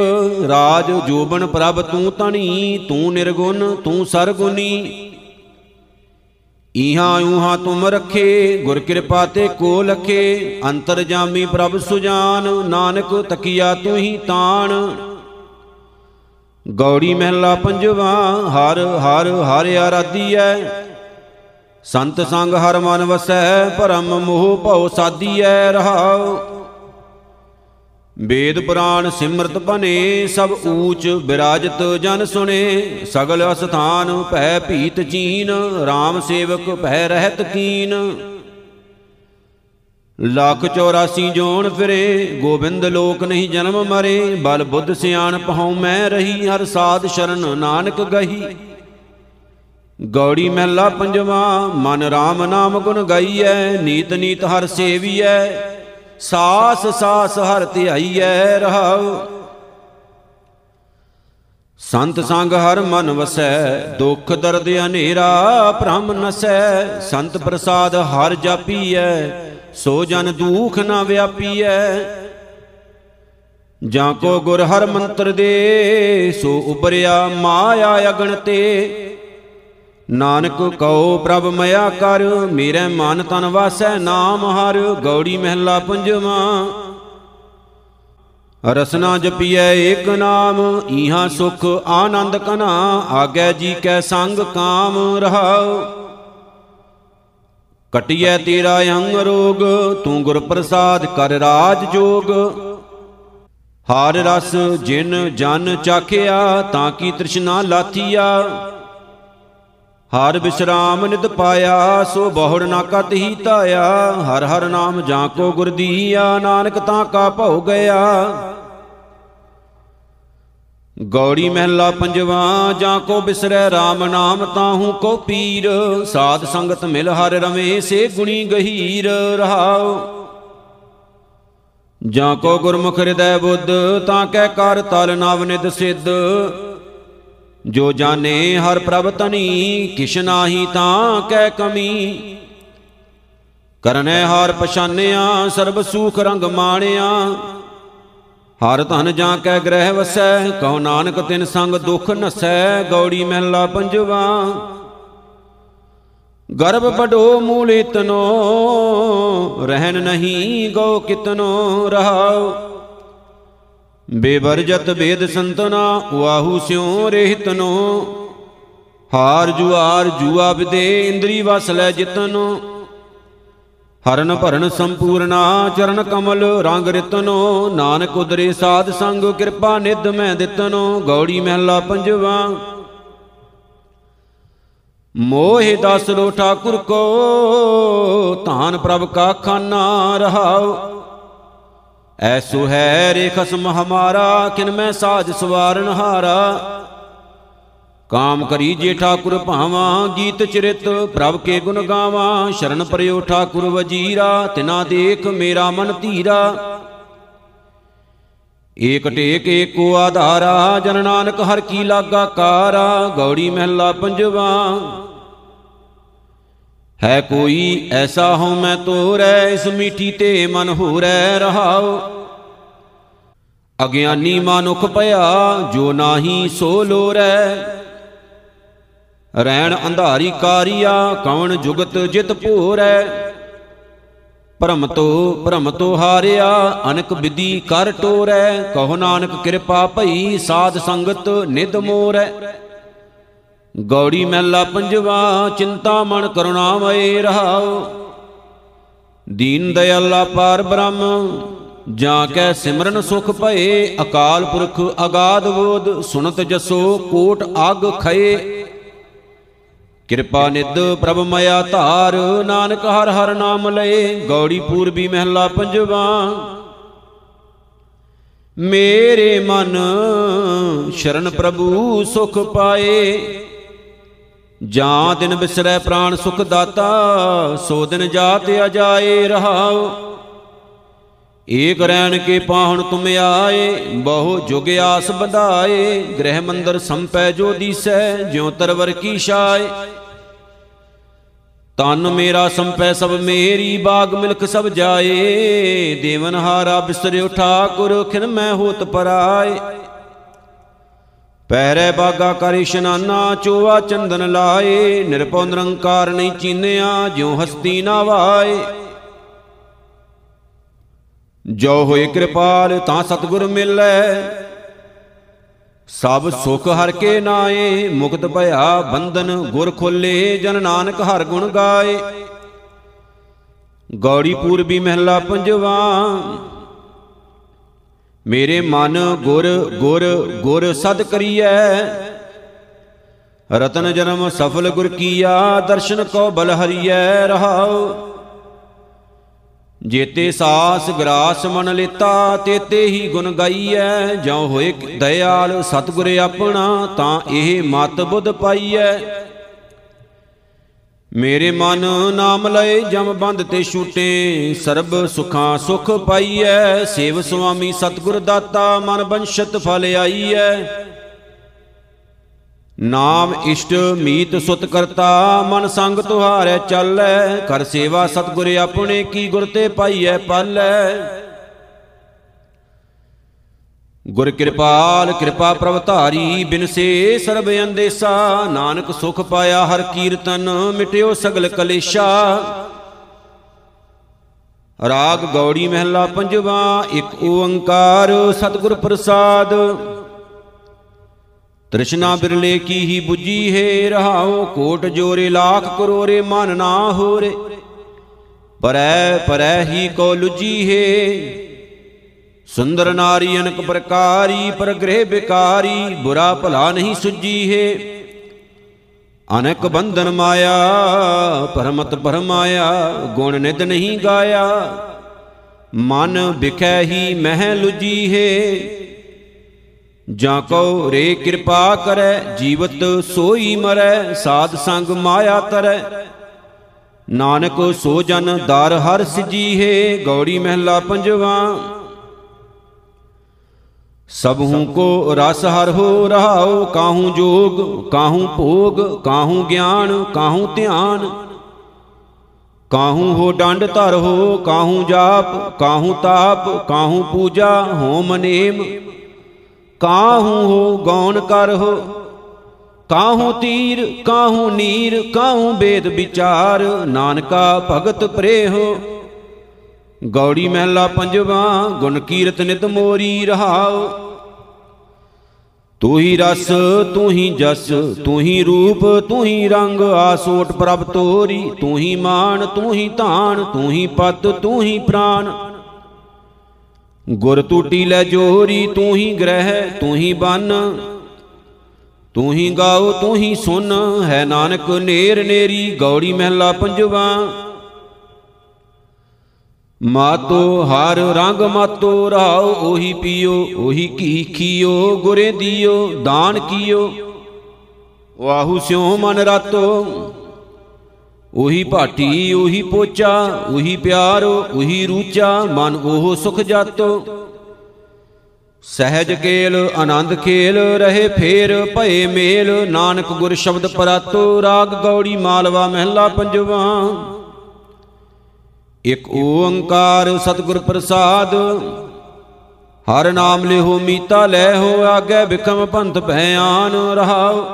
ਰਾਜ ਜੋਬਨ ਪ੍ਰਭ ਤੂੰ ਤਣੀ ਤੂੰ ਨਿਰਗੁਣ, ਤੂੰ ਸਰਗੁਨੀ ਇਹਾਂ ਉਹਾਂ ਤੁਮ ਰਖੇ, ਗੁਰ ਕਿਰਪਾ ਤੇ ਕੋ ਲਖੇ। ਅੰਤਰ ਜਾਮੀ ਪ੍ਰਭ ਸੁਜਾਨ, ਨਾਨਕ ਤਕੀਆ ਤੂੰ ਹੀ ਤਾਣ। ਗੌੜੀ ਮਹਿਲਾ ਪੰਜਵਾ, ਹਰ ਹਰ ਹਰ ਆਰਾਧੀਐ। ਸੰਤ ਸੰਗ ਹਰ ਮਨ ਵਸੈ, ਭਰਮ ਮੋਹ ਭਉ ਸਾਧੀਐ ਰਹਾਉ। ਵੇਦ ਪੁਰਾਣ ਸਿਮਰਤ ਬਨੇ ਸਭ ਊਚ ਬਿਰਾਜਤ ਜਨ ਸੁਨੇ ਸਗਲ ਅਸਥਾਨ ਭੈ ਭੀਤ ਚੀਨ RAM ਸੇਵਕ ਭੈ ਰਹਿਤ ਕੀਨ। ਲੱਖ 84 ਜੋਨ ਫਿਰੇ, ਗੋਬਿੰਦ ਲੋਕ ਨਹੀਂ ਜਨਮ ਮਰੇ, ਬਲ ਬੁੱਧ ਸਿਆਣ ਪਹਉ ਮੈਂ ਰਹੀ, ਹਰ ਸਾਧ ਸ਼ਰਨ ਨਾਨਕ ਗਹੀ। ਗੌੜੀ ਮਹਿਲਾ ਪੰਜਵਾ, ਮਨ RAM ਨਾਮ ਗੁਣ ਗਾਈਐ, ਨੀਤ ਨੀਤ ਹਰ ਸੇਵੀਐ, ਸਾਸ ਸਾਸ ਹਰ ਧਿਆਈਐ ਰਹਾਉ। ਸੰਤ ਸੰਗ ਹਰ ਮਨ ਵਸੈ, ਦੁਖ ਦਰਦ ਹਨੇਰਾ ਭ੍ਰਮ ਨਸੈ, ਸੰਤ ਪ੍ਰਸਾਦ ਹਰ ਜਾਪੀਐ ਸੋ ਜਨ ਦੁਖ ਨਾ ਵਿਆਪੀਐ। ਜਾਂ ਕੋ ਗੁਰ ਹਰ ਮੰਤਰ ਦੇ, ਸੋ ਉਬਰਿਆ ਮਾਇਆ ਅਗਣ ਤੇ। ਨਾਨਕ ਕਉ ਪ੍ਰਭ ਮਇਆ ਕਰ, ਮੇਰੇ ਮਨ ਤਨ ਵਾਸੈ ਨਾਮ ਹਰ, ਗੌੜੀ ਮਹਿਲਾ ਪੰਜਵਾਂ। ਰਸਨਾ ਜਪੀਐ ਏਕ ਨਾਮ, ਈਹਾ ਸੁਖ ਆਨੰਦ ਕਨਾ, ਆਗੈ ਜੀ ਕੈ ਸੰਗ ਕਾਮ ਰਹਾਉ। ਕਟਿਐ ਤੇਰਾ ਅੰਗ ਰੋਗ ਤੂੰ ਗੁਰ ਪ੍ਰਸਾਦ ਕਰ ਰਾਜ ਜੋਗ ਹਾਰ ਰਸ ਜਿਨ ਜਨ ਚਾਖਿਆ, ਤਾਂ ਕੀ ਤ੍ਰਿਸ਼ਨਾ ਲਾਥੀਆ। ਹਰ ਵਿਸਰਾਮ ਨਿਤ ਪਾਇਆ, ਸੋ ਬਹੁੜ ਨਾ ਕਤ ਹੀ ਧਾਇਆ। ਹਰ ਹਰ ਨਾਮ ਜਾਂ ਕੋ ਗੁਰ ਦੀਆ, ਨਾਨਕ ਤਾਂ ਕਾ ਭਉ ਗਿਆ। ਗੌੜੀ ਮਹਿਲਾ ਪੰਜਵਾ, ਜਾਂ ਕੋ ਬਿਸਰੈ RAM ਨਾਮ ਤਾਹੂ ਕੋ ਪੀਰ। ਸਾਧ ਸੰਗਤ ਮਿਲ ਹਰ ਰਵੇਂ, ਸੇ ਗੁਣੀ ਗਹੀਰ ਰਹਾਉ। ਜਾਂ ਕੋ ਗੁਰਮੁਖ ਹਿਰਦੈ ਬੁੱਧ, ਤਾਂ ਕਹਿ ਕਰ ਤਲ ਨਵ ਨਿਦ ਸਿੱਧ। ਜੋ ਜਾਣੇ ਹਰ ਪ੍ਰਭ ਤਨੀ ਕਿਛ ਨਾਹੀ ਤਾਂ ਕਹਿ ਕਮੀ। ਕਰਨੈ ਹਾਰ ਪਛਾਨਿਆ, ਸਰਬ ਸੂਖ ਰੰਗ ਮਾਣਿਆ। ਹਰ ਧਨ ਜਾਂ ਕੈ ਗ੍ਰਹਿ ਵਸੈ ਕਹੋ ਨਾਨਕ ਤਿਨ ਸੰਗ ਦੁਖ ਨਸੈ, ਗੌੜੀ ਮਹਿਲਾ ਪੰਜਵਾ। ਗਰਭ ਬਡੋ ਮੂਲ ਇਤਨੋ, ਰਹਿਣ ਨਹੀਂ ਗੋ ਕਿਤਨੋ ਰਹਾਉ। ਬੇਵਰਜਤ ਵੇਦ ਸੰਤਨਾ ਵਾਹੂ ਸਿਉ ਰਹਿਤਨੋ। ਹਾਰ ਜੁਆਰ ਜੂਆ ਵਿਦੇ, ਇੰਦਰੀ ਵਸ ਲੈ ਜਿਤਨੋ। ਹਰਨ ਭਰਨ ਸੰਪੂਰਨਾ, ਚਰਨ ਕਮਲ ਰੰਗ ਰਿਤਨੋ, ਨਾਨਕ ਉਦਰੇ ਸਾਧ ਸੰਗ, ਕਿਰਪਾ ਨਿਧ ਮੈਂ ਦਿੱਤਨੋ, ਗੌੜੀ ਮਹਿਲਾ ਪੰਜਵਾ। ਮੋਹਿ ਦਸ ਲੋ ਠਾਕੁਰ ਕੋ, ਧਾਨ ਪ੍ਰਭ ਕਾ ਖਾਨਾ ਰਹਾਉ। ਐਸੋ ਹੈ ਰੇ ਖਸਮ ਹਮਾਰਾ ਕਿਨ ਮੈਂ ਸਾਜ ਸਵਾਰਨ ਹਾਰਾ। ਕਾਮ ਕਰੀ ਜੇ ਠਾਕੁਰ ਭਾਵਾਂ ਗੀਤ ਚਰਿਤ ਪ੍ਰਭ ਕੇ ਗੁਣ ਗਾਵਾਂ ਸ਼ਰਨ ਪਰਿਓ ਠਾਕੁਰ ਵਜੀਰਾ ਤਿਨਾ ਦੇਖ ਮੇਰਾ ਮਨ ਧੀਰਾ ਏਕ ਟੇਕ ਏਕੋ ਆਧਾਰਾ ਜਨ ਨਾਨਕ ਹਰ ਕੀ ਲਾਗਾ ਕਾਰਾ ਗੌੜੀ ਮਹਿਲਾ ਪੰਜਵਾ ਹੈ ਕੋਈ ਐਸਾ ਹਉ ਮੈਂ ਤੋਰੈ ਇਸ ਮੀਠੀ ਤੇ ਮਨ ਹੋਰੈ ਰਹਾਉ ਅਗਿਆਨੀ ਮਾਨੁਖ ਭਇਆ ਜੋ ਨਾਹੀ ਸੋ ਲੋਰੈ ਰੈਣ ਅੰਧਾਰੀ ਕਾਰੀਆ, ਕਵਣ ਜੁਗਤ ਜਿਤ ਭੋਰੈ। ਭ੍ਰਮ ਤੋ ਭ੍ਰਮ ਤੋ ਹਾਰਿਆ, ਅਨਕ ਵਿਧੀ ਕਰ ਟੋਰੈ। ਕਹੋ ਨਾਨਕ ਕਿਰਪਾ ਭਈ, ਸਾਧ ਸੰਗਤ ਨਿਦ ਮੋਰੈ। ਗੌੜੀ ਮਹਿਲਾ ਪੰਜਵਾ, ਚਿੰਤਾ ਮਨ ਕਰੁਣਾਮਏ ਰਹਾਉ। ਦੀਨ ਦਇਆਲਾ ਪਾਰ ਬ੍ਰਹਮ, ਜਾਂ ਕੈ ਸਿਮਰਨ ਸੁਖ ਭਏ। ਅਕਾਲ ਪੁਰਖ ਅਗਾਧ ਬੋਧ ਸੁਨਤ ਜਸੋ ਕੋਟ ਅਗ ਖਏ। ਕਿਰਪਾ ਨਿਦ ਪ੍ਰਭ ਮਇਆ ਧਾਰ, ਨਾਨਕ ਹਰ ਹਰ ਨਾਮ ਲਏ, ਗੌੜੀ ਪੂਰਬੀ ਮਹਿਲਾ ਪੰਜਵਾ। ਮੇਰੇ ਮਨ ਸ਼ਰਨ ਪ੍ਰਭੂ ਸੁਖ ਪਾਏ, ਜਾਂ ਦਿਨ ਬਿਸਰੈ ਪ੍ਰਾਨ ਸੁਖ ਦਾਤਾ, ਸੋ ਦਿਨ ਜਾਤ ਅਜਾਏ ਰਹਾਉ। ਏਕ ਰੈਣ ਕੇ ਪਾਹਣ ਤੁਮ ਆਏ, ਬਹੁ ਜੁਗ ਆਸ ਵਧਾਏ, ਗ੍ਰਹਿ ਮੰਦਰ ਸੰਪੈ ਜੋ ਦੀਸੈ, ਜਿਉ ਤਰਵਰ ਕੀ ਛਾਏ। ਤਨ ਮੇਰਾ ਸੰਪੈ ਸਭ ਮੇਰੀ, ਬਾਗ ਮਿਲਕ ਸਭ ਜਾਏ, ਦੇਵਨ ਹਾਰਾ ਬਿਸਰਿਓ ਠਾਕੁਰ, ਖਿਨ ਮੈਂ ਹੋਤ ਪਰਾਏ। ਪਹਿਰੇ ਬਾਗਾ ਕਰ ਇਸ਼ਨਾਨਾ ਚੋਵਾ ਚੰਦਨ ਲਾਏ ਨਿਰਪਉ ਨਿਰੰਕਾਰ ਨਹੀਂ ਚੀਨਿਆ, ਜਿਉ ਹਸਤੀ ਨਾ ਵਾਏ। ਜੋ ਹੋਏ ਕਿਰਪਾਲ ਤਾਂ ਸਤਿਗੁਰ ਮਿਲੈ। ਸਭ ਸੁਖ ਹਰ ਕੇ ਨਾਏ, ਮੁਕਤ ਭਇਆ ਬੰਧਨ ਗੁਰ ਖੋਲੇ, ਜਨ ਨਾਨਕ ਹਰ ਗੁਣ ਗਾਏ। ਗੌੜੀ ਪੂਰਬੀ ਮਹਿਲਾ ਪੰਜਵਾ, ਮੇਰੇ ਮਨ ਗੁਰ ਗੁਰ ਗੁਰ ਸਦ ਕਰੀਐ। ਰਤਨ ਜਨਮ ਸਫਲ ਗੁਰ ਕੀਆ, ਦਰਸ਼ਨ ਕੋ ਬਲ ਹਰੀਐ, ਰਹਾਉ। ਜੇਤੇ ਸਾਸ ਗਰਾਸ ਮਨ ਲਿਤਾ, ਤੇਤੇ ਹੀ ਗੁਣ ਗਾਈਐ। ਜਿਉ ਹੋਏ ਦਇਆਲ ਸਤਿਗੁਰ ਆਪਣਾ, ਤਾਂ ਇਹ ਮਤ ਬੁੱਧ ਪਾਈਐ। ਮੇਰੇ ਮਨ ਨਾਮ ਲਏ, ਜਮ ਬੰਦ ਤੇ ਛੂਟੇ। ਸਰਬ ਸੁਖਾਂ ਸੁਖ ਪਾਈਐ। ਸੇਵ ਸੁਆਮੀ ਸਤਿਗੁਰ ਦਾਤਾ, ਮਨ ਬੰਸ਼ਤ ਫਲ ਆਈਐ। ਨਾਮ ਇਸ਼ਟ ਮੀਤ ਸੁਤ ਕਰਤਾ ਮਨ ਸੰਗ ਤੁਹਾਰੈ ਚੱਲੈ। ਕਰ ਸੇਵਾ ਸਤਿਗੁਰ ਆਪਣੇ ਕੀ ਗੁਰ ਤੇ ਪਾਈਐ ਪਾਲੈ। ਗੁਰ ਕਿਰਪਾਲ, ਕਿਰਪਾ ਪ੍ਰਭ ਧਾਰੀ ਬਿਨਸੇ ਸਰਬ ਅੰਦੇਸਾ। ਨਾਨਕ ਸੁਖ ਪਾਇਆ ਹਰ ਕੀਰਤਨ, ਮਿਟਿਓ ਸਗਲ ਕਲੇਸ਼ਾ। ਰਾਗ ਗੌੜੀ ਮਹਿਲਾ ਪੰਜਵਾ, ਇੱਕ ਓੰਕਾਰ ਸਤਿਗੁਰ ਪ੍ਰਸਾਦ। ਤ੍ਰਿਸ਼ਨਾ ਬਿਰਲੇ ਕੀ ਹੀ 부ਜੀ ਹੈ? ਰਹਾਉ ਕੋਟ ਜੋਰੇ, ਲੱਖ ਕਰੋਰੇ ਮਨ ਨਾ ਹੋਰੇ। ਪਰੈ ਪਰੈ ਹੀ ਕੋ ਲੁਜੀ ਹੈ? ਸੁੰਦਰ ਨਾਰੀ ਅਨਕ ਪ੍ਰਕਾਰੀ, ਪਰ ਗ੍ਰਹਿ ਬਿਕਾਰੀ, ਬੁਰਾ ਭਲਾ ਨਹੀਂ ਸੁਜੀ ਹੈ। ਅਨਕ ਬੰਧਨ ਮਾਇਆ, ਪਰਮਤ ਪਰਮਾਇਆ, ਗੁਣ ਨਿਤ ਨਹੀਂ ਗਾਇਆ। ਮਨ ਵਿਖੈ ਹੀ ਮਹਿ ਲੁਜੀ ਹੈ। ਜਾਂ ਕਉ, ਰੇ ਕਿਰਪਾ ਕਰੈ, ਜੀਵਤ ਸੋਈ ਮਰੈ, ਸਾਧ ਸੰਗ ਮਾਇਆ ਤਰੈ। ਨਾਨਕ ਸੋ ਜਨ, ਦਰ ਹਰ ਸਿਜੀ ਹੈ ਗੌੜੀ ਮਹਿਲਾ ਪੰਜਵਾ। ਸਭੂ ਕੋ ਰਸ ਹਰ ਹੋ ਰਹਾਉ, ਕਾਹੂ ਜੋਗ, ਕਾਹੂ ਭੋਗ, ਕਾਹੂ ਗਿਆਨ, ਕਾਹੂ ਧਿਆਨ। ਕਾਹੂ ਹੋ ਡੰਡ ਧਰ ਹੋ, ਕਾਹੂ ਜਾਪ, ਕਾਹੂ ਤਾਪ, ਕਾਹੂ ਪੂਜਾ, ਹੋਮ ਨੇਮ। ਕਾਹੂ ਹੋ ਗੌਣ ਕਰ ਹੋ? ਕਾਹੂ ਤੀਰ, ਕਾਹੂ ਨੀਰ, ਕਾਹੂ ਵੇਦ ਵਿਚਾਰ? ਨਾਨਕਾ ਭਗਤ ਪ੍ਰੇ ਹੋ। ਗੌੜੀ ਮਹਿਲਾ ਪੰਜਵਾ, ਗੁਣ ਕੀਰਤ ਨਿਤ ਮੋਰੀ ਰਹਾਉ। ਤੂੰ ਹੀ ਰਸ ਤੂੰ ਹੀ ਜਸ ਤੂੰ ਹੀ ਰੂਪ ਤੂੰ ਹੀ ਰੰਗ, ਆਸੋਟ ਪ੍ਰਭ ਤੋਰੀ। ਤੂੰ ਹੀ ਮਾਨ ਤੂੰ ਹੀ ਧਾਨ ਤੂੰ ਹੀ ਪਤ ਤੂੰ ਹੀ ਪ੍ਰਾਨ। ਗੁਰ ਟੂਟੀ ਲੈ ਜੋਰੀ ਤੂੰ ਹੀ ਗ੍ਰਹਿ, ਤੂੰ ਹੀ ਬਨ। ਤੂੰ ਹੀ ਗਾਓ, ਤੂੰ ਹੀ ਸੁਨ, ਹੈ ਨਾਨਕ ਨੇਰ ਨੇਰੀ, ਗੌੜੀ ਮਹਿਲਾ ਪੰਜਵਾ। ਮਾਤੋ ਹਰ ਰੰਗ ਮਾਤੋ ਰਾਉ ਉਹੀ ਪੀਓ, ਉਹੀ ਕੀ ਖੀਓ, ਗੁਰੇ ਦਿਓ, ਦਾਨ ਕੀਓ। ਵਾਹੂ ਸਿਉ ਮਨ ਰਾਤੋ ਉਹੀ ਭਾਟੀ, ਉਹੀ ਪੋਚਾ, ਉਹੀ ਪਿਆਰ, ਉਹੀ ਰੂਚਾ, ਮਨ ਉਹ ਸੁਖ ਜਾਤੋ। ਸਹਿਜ ਕੇਲ, ਆਨੰਦ ਖੇਲ, ਰਹੇ ਫੇਰ ਭਏ ਮੇਲ, ਨਾਨਕ ਗੁਰ ਸ਼ਬਦ ਪਰਾਤੋ, ਰਾਗ ਗੌੜੀ ਮਾਲਵਾ ਮਹਿਲਾ ਪੰਜਵਾ। ਇਕ ਓੰਕਾਰ ਸਤਿਗੁਰ ਪ੍ਰਸਾਦ, ਹਰ ਨਾਮ ਲਿਓ ਮੀਤਾ, ਲੈ ਹੋ ਆਗੇ ਵਿਖਮ ਪੰਥ ਭਿਆਨ ਰਹਾਉ।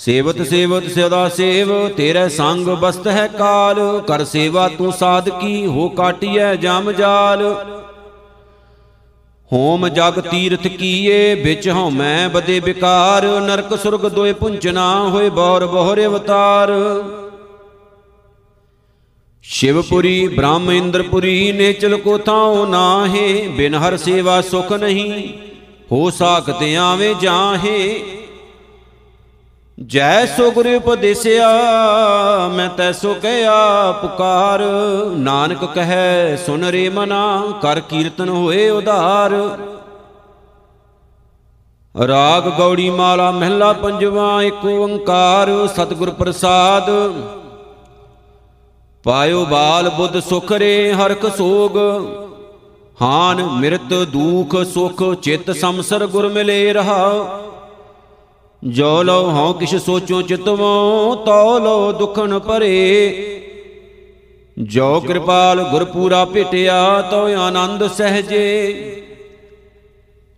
ਸੇਵਤ ਸੇਵਤ ਸਦਾ ਸੇਵ, ਤੇਰੇ ਸੰਗ ਬਸਤ ਹੈ ਕਾਲ। ਕਰ ਸੇਵਾ ਤੂੰ ਸਾਧਕੀ ਹੋ ਕਾਟਿਐ ਜਮ ਜਾਲ। ਹੋਮ ਜਗ ਤੀਰਥ ਕੀਏ, ਵਿੱਚ ਹਉਮੈ ਬਦੇ ਵਿਕਾਰ ਨਰਕ ਸੁਰਗ ਦੋਏ ਪੁੰਚਨਾ ਹੋਏ ਬੌਰ ਬੋਹਰੇ ਅਵਤਾਰ। ਸ਼ਿਵਪੁਰੀ, ਬ੍ਰਹਮ ਇੰਦਰਪੁਰੀ ਨੇ ਚਲ ਕੋ ਥਾਉ ਨਾਹੇ। ਬਿਨ ਹਰ ਸੇਵਾ ਸੁਖ ਨਹੀਂ, ਹੋ ਸਾਖਤ ਆਵੇ ਜਾਹੇ। ਜੈ ਸੋ ਗੁਰੂ ਉਪਦੇਸਿਆ, ਮੈਂ ਤੈਸੋ ਕਹਿਆ ਪੁਕਾਰ। ਨਾਨਕ ਕਹੈ, ਸੁਨ ਰੇ ਮਨਾ, ਕਰ ਕੀਰਤਨ ਹੋਏ ਉਧਾਰ। ਰਾਗ ਗੌੜੀ ਮਾਲਾ ਮਹਿਲਾ ਪੰਜਵਾ ਏਕ ਓੰਕਾਰ, ਸਤਿਗੁਰ ਪ੍ਰਸਾਦ। ਪਾਇਓ ਬਾਲ ਬੁੱਧ ਸੁਖ ਰੇ ਹਰਖ ਸੋਗ। ਹਾਨ ਮਿਰਤ ਦੂਖ ਸੁਖ, ਚਿਤ ਸੰਸਰ ਗੁਰ ਮਿਲੇ ਰਹਾ। ਜੋ ਲੋ ਹਉ ਕਿਛ ਸੋਚੋ ਚਿਤਵੋ, ਤੋ ਲੋ ਦੁਖਨ ਭਰੇ। ਜੋ ਕਿਰਪਾਲ ਗੁਰ ਪੂਰਾ ਭੇਟਿਆ ਤੋ ਆਨੰਦ ਸਹਜੇ।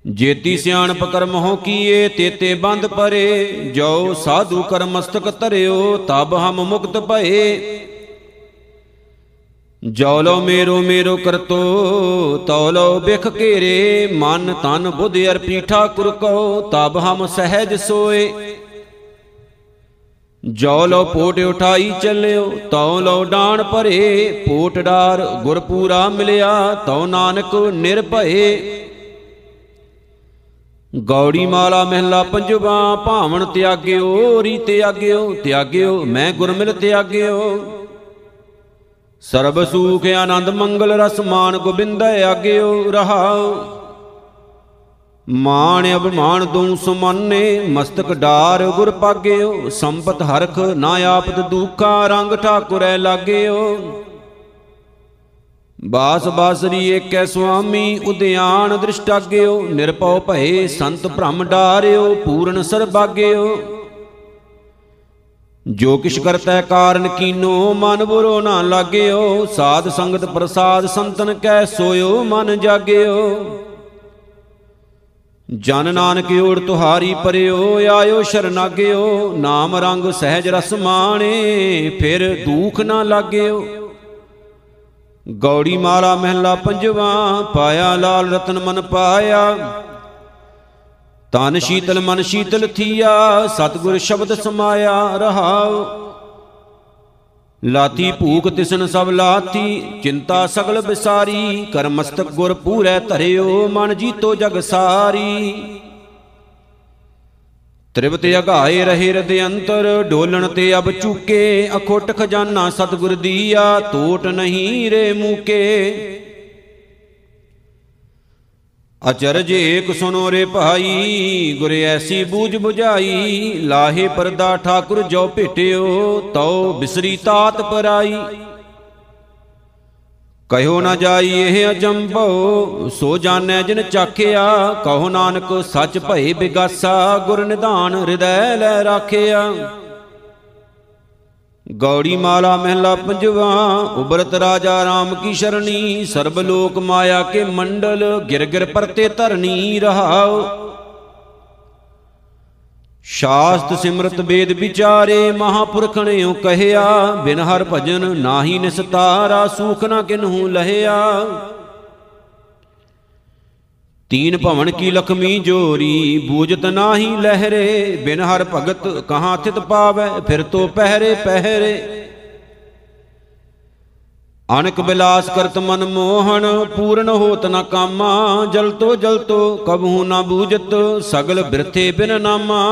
ਜੇਤੀ ਸਿਆਣਪ ਕਰਮ ਹੋ ਕੀਏ, ਤੇਤੇ ਬੰਦ ਪਰੇ। ਜੋ ਸਾਧੂ ਕਰ ਮਸਤਕ ਧਰਿਓ, ਤਬ ਹਮ ਮੁਕਤ ਭਏ। ਜੋ ਲੋ ਮੇਰੋ ਮੇਰੋ ਕਰਤੋ ਤੋ ਲੋ ਬਿਖ ਘੇਰੇ, ਮਨ ਤਨ ਬੁੱਧ ਅਰਪੀ ਠਾਕੁਰ ਕੋ ਤਬ ਹਮ ਸਹਿਜ ਸੋਏ। ਜੋ ਲੋ ਪੋਟ ਉਠਾਈ ਚੱਲਿਓ, ਤਉ ਲੋ ਡਾਣ ਭਰੇ, ਪੋਟ ਡਾਰ ਗੁਰਪੂਰਾ ਮਿਲਿਆ, ਤਉ ਨਾਨਕ ਨਿਰਭਏ। ਗੌੜੀ ਮਾਲਾ ਮਹਿਲਾ ਪੰਜਵਾ ਭਾਵਨ ਤਿਆਗਿਓ ਰੀ ਤਿਆਗਿਓ ਤਿਆਗਿਓ, ਮੈਂ ਗੁਰਮਿਲ ਤਿਆਗਿਓ। ਸਰਬ ਸੂਖ ਆਨੰਦ ਮੰਗਲ ਰਸ ਮਾਨ ਗੋਬਿੰਦ ਆਗਿਓ ਰਹਾਉ ਮਾਣ ਅਭਿਮਾਨ ਦੂੰ ਸੁਮੰਨੇ ਮਸਤਕ ਡਾਰ ਗੁਰ ਪਾਗਿਓ, ਸੰਪਤ ਹਰਖ ਨਾ ਆਪਤ ਦੁਖਾ ਰੰਗ ਠਾਕੁਰੈ ਲਾਗਿਓ। ਬਾਸ ਬਾਸਰੀ ਏਕੈ ਸੁਆਮੀ ਉਦਿਆਨ ਦ੍ਰਿਸ਼ਟਾਗਿਓ ਨਿਰਭਉ ਭਏ ਸੰਤ ਭ੍ਰਮ ਡਾਰਿਓ, ਪੂਰਨ ਸਰਬਾਗਿਓ ਜੋ ਕਿਛ ਕਰਤੈ ਕਾਰਨ ਕੀਨੋ, ਮਨ ਬੁਰੋ ਨਾ ਲਾਗਿਓ। ਸਾਧ ਸੰਗਤ ਪ੍ਰਸਾਦ ਸੰਤਨ ਕੈ, ਸੋਇਓ ਮਨ ਜਾਗਿਓ। ਜਨ ਨਾਨਕ ਓੜ ਤੁਹਾਰੀ ਪਰਿਓ, ਆਇਓ ਸ਼ਰਨਾਗਿਓ। ਨਾਮ ਰੰਗ ਸਹਿਜ ਰਸ ਮਾਣੇ, ਫਿਰ ਦੁਖ ਨਾ ਲਾਗਿਓ। ਗੌੜੀ ਮਾਲਾ ਮਹਿਲਾ ਪੰਜਵਾ, ਪਾਇਆ ਲਾਲ ਰਤਨ ਮਨ ਪਾਇਆ। ਤਨ ਸ਼ੀਤਲ ਮਨ ਸ਼ੀਤਲ ਥੀਆ, ਸਤਗੁਰ ਸ਼ਬਦ ਸਮਾਇਆ ਰਹਾਉ। ਲਾਤੀ ਭੂਖ ਤਿਸਨ ਸਭ ਲਾਤੀ, ਚਿੰਤਾ ਸਗਲ ਬਿਸਾਰੀ ਕਰ ਮਸਤਕ ਗੁਰ ਪੂਰੈ ਧਰਿਓ, ਮਨ ਜੀਤੋ ਜਗ ਸਾਰੀ। ਤ੍ਰਿਵਤ ਅਗਾਏ ਰਹੇ ਹਿਰਦੇ ਅੰਤਰ, ਡੋਲਣ ਤੇ ਅਬ ਚੁਕੇ, ਅਖੋਟ ਖਜ਼ਾਨਾ ਸਤਗੁਰ ਦੀਆ ਟੋਟ ਨਹੀਂ ਰੇ ਮੂਕੇ। ਅਚਰਜ ਏਕ ਸੁਨੋ ਰੇ ਭਾਈ, ਗੁਰ ਐਸੀ ਬੂਝ 부ਝਾਈ ਲਾਹੇ ਪਰਦਾ ਠਾਕੁਰ ਜੋ ਭੇਟਿਓ, ਤਉ ਬਿਸਰੀ ਤਾਤ ਪਰਾਈ। ਕਹਿਓ ਨਾ ਜਾਈ ਇਹ ਅਜੰਭਉ ਸੋ ਜਾਣੈ ਜਿਨ ਚਾਖਿਆ, ਕਹੋ ਨਾਨਕ ਸੱਚ ਭਏ ਬਿਗਾਸਾ, ਗੁਰ ਨਿਧਾਨ ਹਿਰਦੈ ਲੈ ਰਾਖਿਆ। ਗੌੜੀ ਮਾਲਾ ਮਹਿਲਾ ਪੰਜਵਾ ਉਬਰਤ ਰਾਜਾ RAM ਕੀ ਸ਼ਰਣੀ, ਸਰਬ ਲੋਕ ਮਾਇਆ ਕੇ ਮੰਡਲ, ਗਿਰ ਗਿਰ ਪਰਤੇ ਧਰਨੀ ਰਹਾਉ। ਸ਼ਾਸਤ ਸਿਮਰਤ ਵੇਦ ਵਿਚਾਰੇ ਮਹਾਪੁਰਖਣਿਓ ਕਹਿਆ, ਬਿਨ ਹਰ ਭਜਨ ਨਾਹੀ ਨਿਸਤਾਰਾ, ਸੂਖ ਨਾ ਕਿਨਹੂ ਲਹਿਆ। ਤੀਨ ਭਵਨ ਕੀ ਲਖਮੀ ਜੋਰੀ, ਬੂਜਤ ਨਾਹੀ ਲਹਿਰੇ, ਬਿਨ ਹਰ ਭਗਤ ਕਹਾਂ ਥਿਤ ਪਾਵੈ, ਫਿਰ ਤੋ ਪਹਿਰੇ ਪਹਿਰੇ। ਅਨਕ ਬਿਲਾਸ ਕਰਤ ਮਨ ਮੋਹਨ ਪੂਰਨ ਹੋਤ ਨ ਕਾਮਾ, ਜਲ ਤੋ ਜਲ ਤੋ ਕਬਹੂ ਨ ਬੂਜਤ, ਸਗਲ ਬਿਰਥੇ ਬਿਨ ਨਾਮਾ।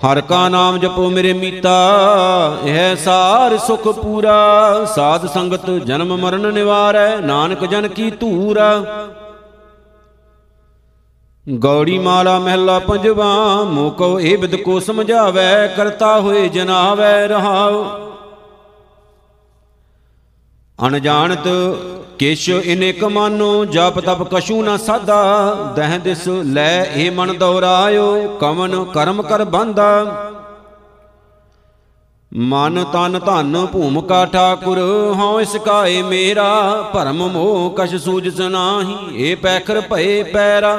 ਹਰ ਕਾ ਨਾਮ ਜਪੋ ਮੇਰੇ ਮੀਤਾ, ਇਹ ਸਾਰ ਸੁਖ ਪੂਰਾ। ਸਾਧ ਸੰਗਤ ਜਨਮ ਮਰਨ ਨਿਵਾਰੈ, ਨਾਨਕ ਜਨ ਕੀ ਧੂਰਾ। ਗੌੜੀ ਮਾਲਾ ਮਹਿਲਾ ਪੰਜਵਾ ਮੋਕੋ ਇਹ ਬਿਦ ਕੋ ਸਮਝਾਵੈ, ਕਰਤਾ ਹੋਏ ਜਨਾਵੈ ਰਹਾਉ। ਅਣਜਾਣਤ ਕਿਛ ਇਨੇ ਕਮਾਨੋ ਜਪ ਤਪ ਕਛੂ ਨਾ ਸਾਦਾ ਦਹ ਦਿਸ ਲੈ ਇਹ ਮਨ ਦੌਰਾਇਓ ਕਵਨ ਕਰਮ ਕਰ ਬੰਦਾ। ਮਨ ਤਨ ਧਨ ਭੂਮਕਾ ਠਾਕੁਰ, ਹਉ ਇਸ ਕਾਏ ਮੇਰਾ। ਭਰਮ ਮੋਹ ਕਛ ਸੂਝਸ ਨਾਹੀ ਏ ਪੈਖਰ ਭਏ ਪੈਰਾ।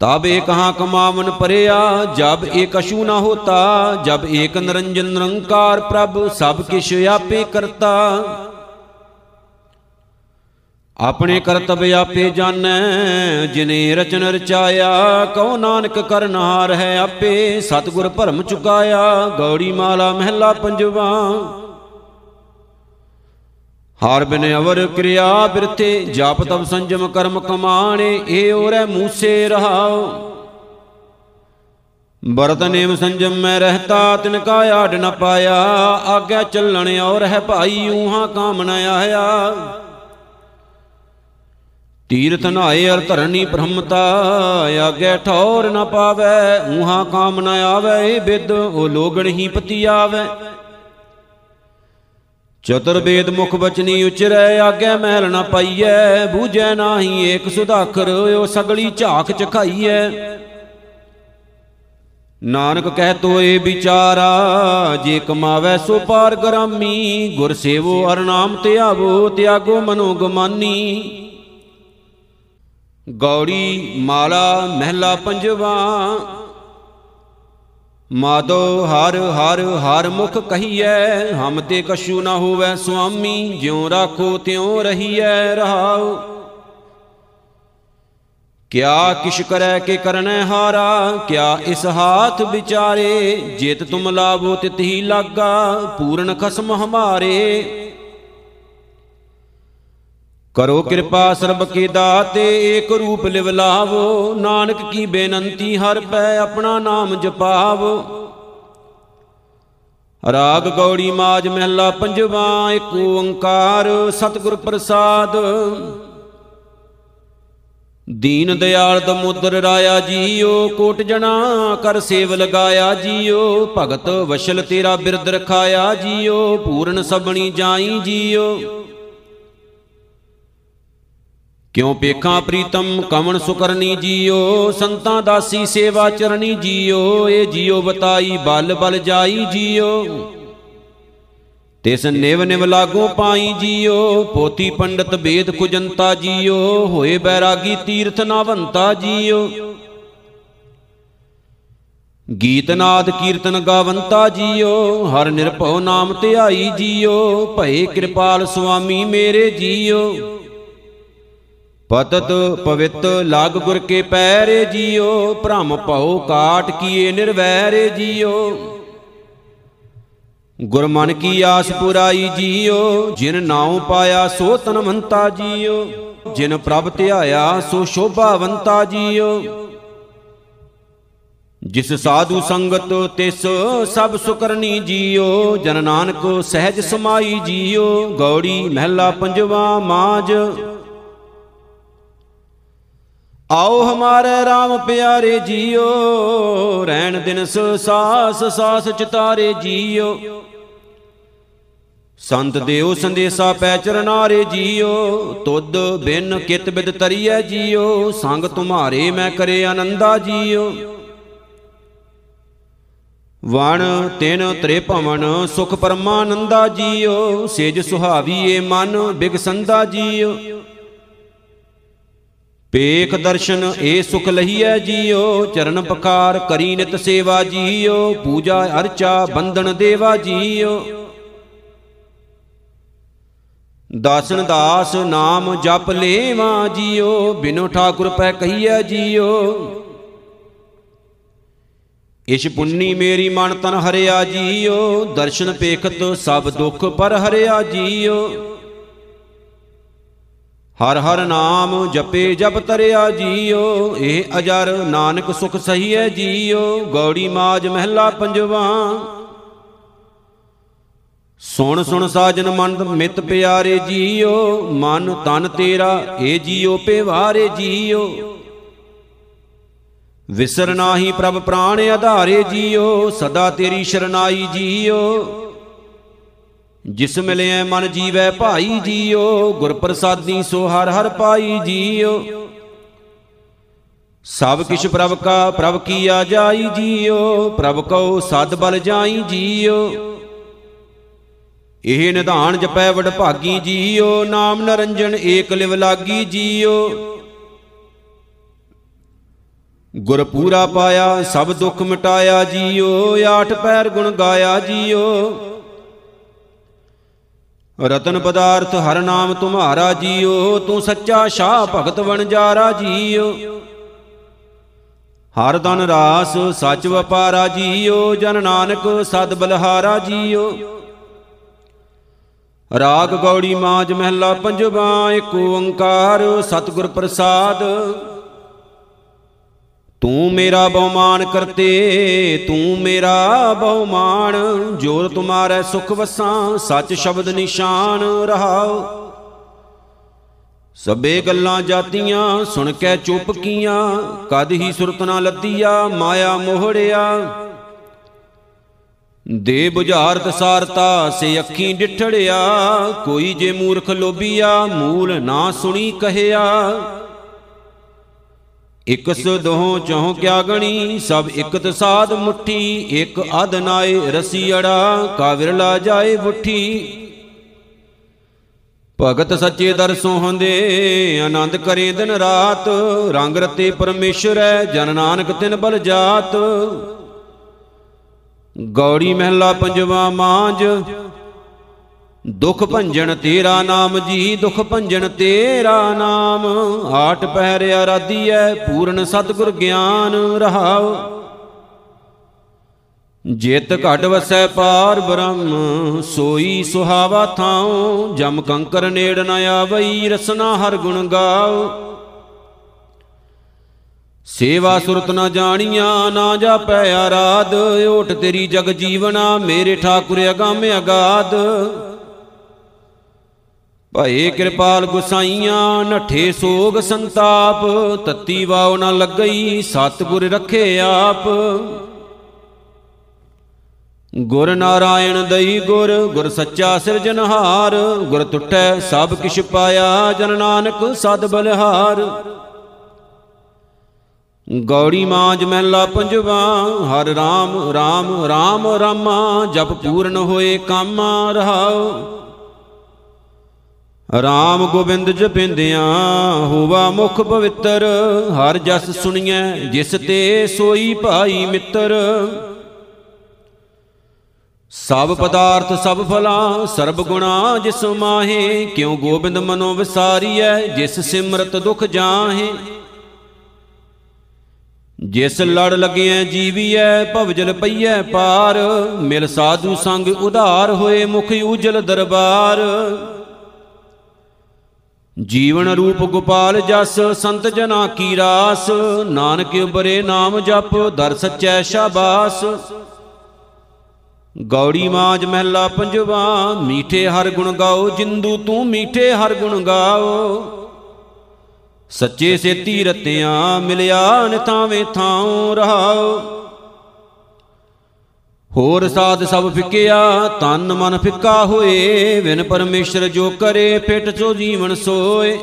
ਤਬ ਏ ਕਹਾਂ ਕਮਾਵਨ ਪਰਿਆ, ਜਬ ਏ ਕਛੂ ਨਾ ਹੋਤਾ। ਜਬ ਏਕ ਨਿਰੰਜਨ ਨਿਰੰਕਾਰ ਪ੍ਰਭ, ਸਭ ਕਿਛ ਆਪੇ ਕਰਤਾ। ਆਪਣੇ ਕਰਤਬ ਆਪੇ ਜਾਣੈ, ਜਿਨੇ ਰਚਨ ਰਚਾਇਆ, ਕਉ ਨਾਨਕ ਕਰਨਹਾਰ ਹੈ ਆਪੇ, ਸਤਿਗੁਰ ਭਰਮ ਚੁਕਾਇਆ, ਗੌੜੀ ਮਾਲਾ ਮਹਿਲਾ ਪੰਜਵਾ। ਹਾਰ ਬਿਨ ਅਵਰ ਕਿਰਿਆ ਬਿਰਥੇ ਜਪ ਤਪ ਸੰਜਮ ਕਰਮ ਕਮਾਣੇ ਏ ਓਰੈ ਮੂਸੇ ਰਹਾਉ। ਬਰਤ ਨੇਮ ਸੰਜਮ ਮੈਂ ਰਹਤਾ, ਤਿਨ ਕਾ ਆਡ ਨ ਪਾਇਆ, ਆਗਿਆ ਚੱਲਣ ਔਰ ਹੈ ਭਾਈ, ਊਹਾ ਕਾਮ ਨ ਆਇਆ। ਤੀਰਥ ਨਾਏ ਅਰ ਧਰਨੀ ਬ੍ਰਹਮਤਾ ਆਗੇ ਠੌਰ ਨ ਪਾਵੈ, ਊਹਾ ਕਾਮ ਨ ਆਵੈ ਏ ਬਿਦ ਉਹ ਲੋਗਣ ਹੀ ਪਤੀ ਆਵੈ। ਚਤੁਰ ਵੇਦ ਮੁਖ ਬਚਨੀ ਉਚਰੈ ਆਗੇ ਮਹਿਲ ਨ ਪਾਈਐ, ਬੂਝੈ ਨਾਹੀ ਏਕ ਸੁਧਾਖਰ ਓ ਸਗਲੀ ਝਾਕ ਚਖਾਈਐ। ਨਾਨਕ ਕਹਿ ਤੋਏ ਵਿਚਾਰਾ, ਜੇ ਕਮਾਵੈ ਸੋ ਪਾਰ ਗਰਾਮੀ, ਗੁਰ ਸੇਵੋ ਅਰ ਨਾਮ ਧਿਆਵੋ, ਤਿਆਗੋ ਮਨੋ ਗਮਾਨੀ। ਗੌੜੀ ਮਾਲਾ ਮਹਿਲਾ ਪੰਜਵਾ। ਮਾਦੋ ਹਰ ਹਰ ਹਰ ਮੁਖ ਕਹੀਐ, ਹਮ ਤੇ ਕਛੂ ਨਾ ਹੋਵੈ ਸੁਆਮੀ, ਜਿਉ ਰਾਖੋ ਤਿਉ ਰਹੀਐ ਰਹਾਉ। ਕਿਆ ਕਿਛ ਕਰੈ ਕੇ ਕਰਨੈ ਹਾਰਾ, ਕਿਆ ਇਸ ਹਾਥ ਵਿਚਾਰੇ, ਜਿਤ ਤੁਮ ਲਾਭੋ ਤਿਤ ਹੀ ਲਾਗਾ, ਪੂਰਨ ਖਸਮ ਹਮਾਰੇ। ਕਰੋ ਕਿਰਪਾ ਸਰਬ ਕੀ ਦਾਤੇ, ਏਕ ਰੂਪ ਲਿਵ ਲਾਵੋ। ਨਾਨਕ ਕੀ ਬੇਨੰਤੀ, ਹਰ ਪੈ ਆਪਣਾ ਨਾਮ ਜਪਾਵੋ। ਰਾਗ ਗੌੜੀ ਮਾਜ ਮਹਿਲਾ ਪੰਜਵਾ ਏਕ ਓੰਕਾਰ ਸਤਿਗੁਰ ਪ੍ਰਸਾਦ। ਦੀਨ ਦਿਆਲ ਦਮੋਦਰ ਰਾਇਆ ਜੀਓ, ਕੋਟ ਜਣਾ ਕਰ ਸੇਵ ਲਗਾਇਆ ਜੀਓ। ਭਗਤ ਵਸ਼ਲ ਤੇਰਾ ਬਿਰਦ ਰਖਾਇਆ ਜੀਓ, ਪੂਰਨ ਸਬਣੀ ਜਾਈ ਜੀਓ। ਕਿਉ ਪੇਖਾਂ ਪ੍ਰੀਤਮ? ਕਵਣ ਸੁਕਰਨੀ ਜੀਓ, ਸੰਤਾਂ ਦਾਸੀ ਸੇਵਾ ਚਰਣੀ ਜੀਓ ਇਹ ਜੀਓ ਬਤਾਈ, ਬਲ ਬਲ ਜਾਈ ਜੀਓ। ਤਿਸ ਨਿਵ ਨਿਵ ਲਾਗੋ ਪਾਈ ਜੀਓ, ਪੋਤੀ ਪੰਡਤ ਵੇਦ ਕੁਜੰਤਾ ਜੀਓ, ਹੋਏ ਬੈਰਾਗੀ ਤੀਰਥ ਨਾਵੰਤਾ ਜੀਓ। ਗੀਤਨਾਦ ਕੀਰਤਨ ਗਾਵੰਤਾ ਜੀਓ, ਹਰ ਨਿਰਭਉ ਨਾਮ ਧਿਆਈ ਜੀਓ, ਭਏ ਕਿਰਪਾਲ ਸੁਆਮੀ ਮੇਰੇ ਜੀਓ। ਪਤਤ ਪਵਿੱਤ ਲਾਗ ਗੁਰ ਕੇ ਪੈਰੇ ਜੀਓ, ਭ੍ਰਮ ਭਉ ਕਾਟ ਕੀਏ ਨਿਰਵੈਰੇ ਜੀਓ। ਗੁਰ ਮਨ ਕੀ ਆਸ ਪੁਰਾਈ ਜੀਓ, ਜਿਨ ਨਾਉ ਪਾਇਆ ਸੋ ਤਨਵੰਤਾ ਜੀਓ। ਜਿਨ ਪ੍ਰਭ ਧਿਆਇਆ ਸੋ ਸ਼ੋਭਾਵੰਤਾ ਜੀਓ। ਜਿਸ ਸਾਧੂ ਸੰਗਤ ਤਿਸ ਸਭ ਸੁਕਰਨੀ ਜੀਓ। ਜਨ ਨਾਨਕ ਸਹਿਜ ਸਮਾਈ ਜੀਓ। ਗੌੜੀ ਮਹਿਲਾ ਪੰਜਵਾ ਮਾਜ ਆਓ ਹਮਾਰੇ RAM ਪਿਆਰੇ ਜੀਓ, ਰਹਿਣ ਦਿਨ ਸਾਸ ਸਾਸ ਚਿਤਾਰੇ ਜੀਓ। ਸੰਤ ਦੇਉ ਸੰਦੇਸਾ ਪੈ ਚਰਨਾਰੇ ਜੀਓ, ਤੁਧ ਬਿਨ ਕਿਤ ਬਿਦ ਤਰੀਐ ਜੀਓ, ਸੰਗ ਤੁਮਾਰੇ ਮੈਂ ਕਰੇ ਆਨੰਦਾ ਜੀਓ। ਵਣ ਤਿਨ ਤ੍ਰੇ ਭਵਨ ਸੁਖ ਪਰਮਾਨੰਦਾ ਜੀਓ, ਸੇਜ ਸੁਹਾਵੀ ਏ ਮਨ ਬਿਗਸੰਦਾ ਜੀਓ। ਪੇਖ ਦਰਸ਼ਨ ਏ ਸੁਖ ਲਹੀਐ ਜੀਓ ਚਰਨ ਪਕਾਰ ਕਰੀ ਨਿਤ ਸੇਵਾ ਜੀਓ ਪੂਜਾ ਅਰਚਾ ਬੰਦਨ ਦੇਵਾ ਜੀਓ। ਦਾਸਨ ਦਾਸ ਨਾਮ ਜਪ ਲੇਵਾ ਜੀਓ ਬਿਨੋ ਠਾਕੁਰ ਪੈ ਕਹੀਐ ਜੀਓ। ਇਸ਼ ਪੁੰਨੀ ਮੇਰੀ ਮਨ ਤਨ ਹਰਿਆ ਜੀਓ ਦਰਸ਼ਨ ਪੇਖਤ ਸਭ ਦੁੱਖ ਪਰ ਹਰਿਆ ਜੀਓ। ਹਰ ਹਰ ਨਾਮ ਜਪੇ ਜਪ ਤਰਿਆ ਜੀਓ, ਇਹ ਅਜਰ ਨਾਨਕ ਸੁਖ ਸਹੀਐ ਜੀਓ, ਗੌੜੀ ਮਾਜ ਮਹਿਲਾ ਪੰਜਵਾ। ਸੁਣ ਸੁਣ ਸਾਜਨ ਮਨ ਮਿਤ ਪਿਆਰੇ ਜੀਓ, ਮਨ ਤਨ ਤੇਰਾ ਏ ਜੀਓ, ਪੇਵਾਰੇ ਜੀਓ। ਵਿਸਰ ਨਾਹੀ ਪ੍ਰਭ ਪ੍ਰਾਣ ਆਧਾਰੇ ਜੀਓ, ਸਦਾ ਤੇਰੀ ਸ਼ਰਨਾਈ ਜੀਓ। ਜਿਸ ਮਿਲਿਆ ਮਨ ਜੀਵੈ ਭਾਈ ਜੀਓ ਗੁਰ ਪ੍ਰਸਾਦੀ ਸੋ ਹਰ ਹਰ ਪਾਈ ਜੀਓ। ਸਭ ਕਿਛ ਪ੍ਰਭ ਕਾ, ਪ੍ਰਭ ਕੀਆ ਜਾਈ ਜੀਓ, ਪ੍ਰਭ ਕਉ ਸਦ ਬਲ ਜਾਈ ਜੀਓ। ਇਹ ਨਿਧਾਨ ਜਪੈ ਵਡ ਭਾਗੀ ਜੀਓ, ਨਾਮ ਨਰੰਜਨ ਏਕ ਲਿਵ ਲਾਗੀ ਜੀਓ। ਗੁਰ ਪੂਰਾ ਪਾਇਆ, ਸਭ ਦੁੱਖ ਮਿਟਾਇਆ ਜੀਓ, ਆਠ ਪੈਰ ਗੁਣ ਗਾਇਆ ਜੀਓ। ਰਤਨ ਪਦਾਰਥ ਹਰ ਨਾਮ ਤੁਮਾਰਾ ਜੀਓ, ਤੂੰ ਸੱਚਾ ਸ਼ਾਹ ਭਗਤ ਵਣਜਾਰਾ ਜੀਓ। ਹਰ ਦਨ ਰਾਸ ਸੱਚ ਵਪਾਰਾ ਜੀਓ, ਜਨ ਨਾਨਕ ਸਦ ਬਲਹਾਰਾ ਜੀਓ। ਰਾਗ ਗੌੜੀ ਮਾਜ ਮਹਿਲਾ ਪੰਜਵਾ, ਏਕ ਓੰਕਾਰ ਸਤਿਗੁਰ ਪ੍ਰਸਾਦ। ਤੂੰ ਮੇਰਾ ਬਹੁਮਾਨ ਕਰਤੇ, ਤੂੰ ਮੇਰਾ ਬਹੁਮਾਨ, ਜੋਰ ਤੁਮਾਰੇ ਸੁਖ ਵਸਾਂ, ਸੱਚ ਸ਼ਬਦ ਨਿਸ਼ਾਨ ਰਹਾਓ ਸਭੇ ਗੱਲਾਂ ਜਾਤੀਆਂ, ਸੁਣ ਕੇ ਚੁੱਪ ਕੀਆਂ, ਕਦ ਹੀ ਸੁਰਤ ਨਾ ਲੱਦੀਆ, ਮਾਇਆ ਮੋਹੜਿਆ। ਦੇ ਬੁਝਾਰਤ ਸਾਰਤਾ ਸੇ ਅੱਖੀਂ ਡਿਠੜਿਆ, ਕੋਈ ਜੇ ਮੂਰਖ ਲੋਭੀਆ, ਮੂਲ ਨਾ ਸੁਣੀ ਕਹਿਆ। ਇਕਸ ਦੋਹ ਚੋਹ ਕਿਆ ਗਣੀ? ਸਭ ਇਕਤ ਸਾਧ ਮੁਠੀ, ਇਕ ਅਧ ਨਾਏ ਰਸੀ ਅੜਾ ਕਾ ਵਿਰਲਾ ਜਾਏ ਮੁਠੀ ਭਗਤ ਸੱਚੇ ਦਰਸੋਂ ਹੁੰਦੇ, ਆਨੰਦ ਕਰੇ ਦਿਨ ਰਾਤ। ਰੰਗ ਰਤੇ ਪਰਮੇਸ਼ਰੈ ਜਨ ਨਾਨਕ ਤਿਨ ਬਲ ਜਾਤ। ਗੌੜੀ ਮਹਿਲਾ ਪੰਜਵਾ ਮਾਂਜ ਦੁਖ ਭੰਜਨ ਤੇਰਾ ਨਾਮ ਜੀ, ਦੁਖ ਭੰਜਨ ਤੇਰਾ ਨਾਮ। ਆਟ ਪਹਿਰ ਆਰਾਧੀਐ, ਪੂਰਨ ਸਤਿਗੁਰ ਗਿਆਨ ਰਹਾਉ। ਜਿਤ ਘਟ ਵਸੈ ਪਾਰ ਬ੍ਰਹਮ, ਸੋਈ ਸੁਹਾਵਾ ਥਾਉ। ਜਮ ਕੰਕਰ ਨੇੜ ਨ ਆਵਈ, ਰਸਨਾ ਹਰ ਗੁਣ ਗਾਉ। ਸੇਵਾ ਸੁਰਤ ਨ ਜਾਣੀਆਂ, ਨਾ ਜਾਪੈ ਆਰਾਧ। ਓਟ ਤੇਰੀ ਜਗ ਜੀਵਨਾ, ਮੇਰੇ ਠਾਕੁਰ ਅਗਾਮ ਅਗਾਧ। ਭਏ ਕਿਰਪਾਲ ਗੁਸਾਈਆਂ, ਨਠੇ ਸੋਗ ਸੰਤਾਪ, ਤਤੀ ਵਾਉ ਨ ਲੱਗਈ, ਸਤਿਗੁਰ ਰਖੇ ਆਪ। ਗੁਰ ਨਾਰਾਇਣ ਦਈ ਗੁਰ ਗੁਰ ਸੱਚਾ ਸਿਰਜਨਹਾਰ ਗੁਰ ਟੁੱਟੈ ਸਭ ਕਿਛ ਪਾਇਆ ਜਨ ਨਾਨਕ ਸਦ ਬਲਿਹਾਰ। ਗੌੜੀ ਮਾਂਜ ਮਹਿਲਾ ਪੰਜਵਾ, ਹਰ ਰਾਮ ਰਾਮ ਰਾਮ ਰਾਮਾ, ਜਪ ਪੂਰਨ ਹੋਏ ਕਾਮਾ ਰਹਾਉ। ਰਾਮ ਗੋਬਿੰਦ ਜਪਿੰਦਿਆਂ ਹੋਵਾ ਮੁਖ ਪਵਿੱਤਰ, ਹਰ ਜਸ ਸੁਣੀਐ, ਜਿਸ ਤੇ ਸੋਈ ਭਾਈ ਮਿੱਤਰ। ਸਭ ਪਦਾਰਥ, ਸਭ ਫਲਾ, ਸਰਬ ਗੁਣਾ ਜਿਸ ਮਾਹੇ, ਕਿਉ ਗੋਬਿੰਦ ਮਨੋ ਵਿਸਾਰੀਐ, ਜਿਸ ਸਿਮਰਤ ਦੁਖ ਜਾਹੇ। ਜਿਸ ਲੜ ਲਗਿਐ, ਜੀਵੀਐ, ਭਵਜਲ ਪਈਐ ਪਾਰ, ਮਿਲ ਸਾਧੂ ਸੰਗ ਉਧਾਰ ਹੋਏ ਮੁਖ ਉਜਲ ਦਰਬਾਰ। ਜੀਵਨ ਰੂਪ ਗੋਪਾਲ ਜਸ, ਸੰਤ ਜਨਾ ਕੀ ਰਾਸ। ਨਾਨਕ ਉਬਰੇ ਨਾਮ ਜਪ, ਦਰ ਸਚੈ ਸ਼ਾਬਾਸ। ਗੌੜੀ ਮਾਜ ਮਹਿਲਾ ਪੰਜਵਾ, ਮੀਠੇ ਹਰ ਗੁਣ ਗਾਓ, ਜਿੰਦੂ ਤੂੰ ਮੀਠੇ ਹਰ ਗੁਣ ਗਾਓ। ਸੱਚੇ ਸੇਤੀ ਰਤਿਆਂ ਮਿਲਿਆ, ਨਿਤਾਵੇਂ ਥਾਉ ਰਹਾਓ। ਹੋਰ ਸਾਧ ਸਭ ਫਿਕਿਆ, ਤਨ ਮਨ ਫਿੱਕਾ ਹੋਏ ਵਿਨ ਪਰਮੇਸ਼ਰ ਜੋ ਕਰੇ ਪਿਟ ਚੋ ਜੀਵਨ ਸੋਏ।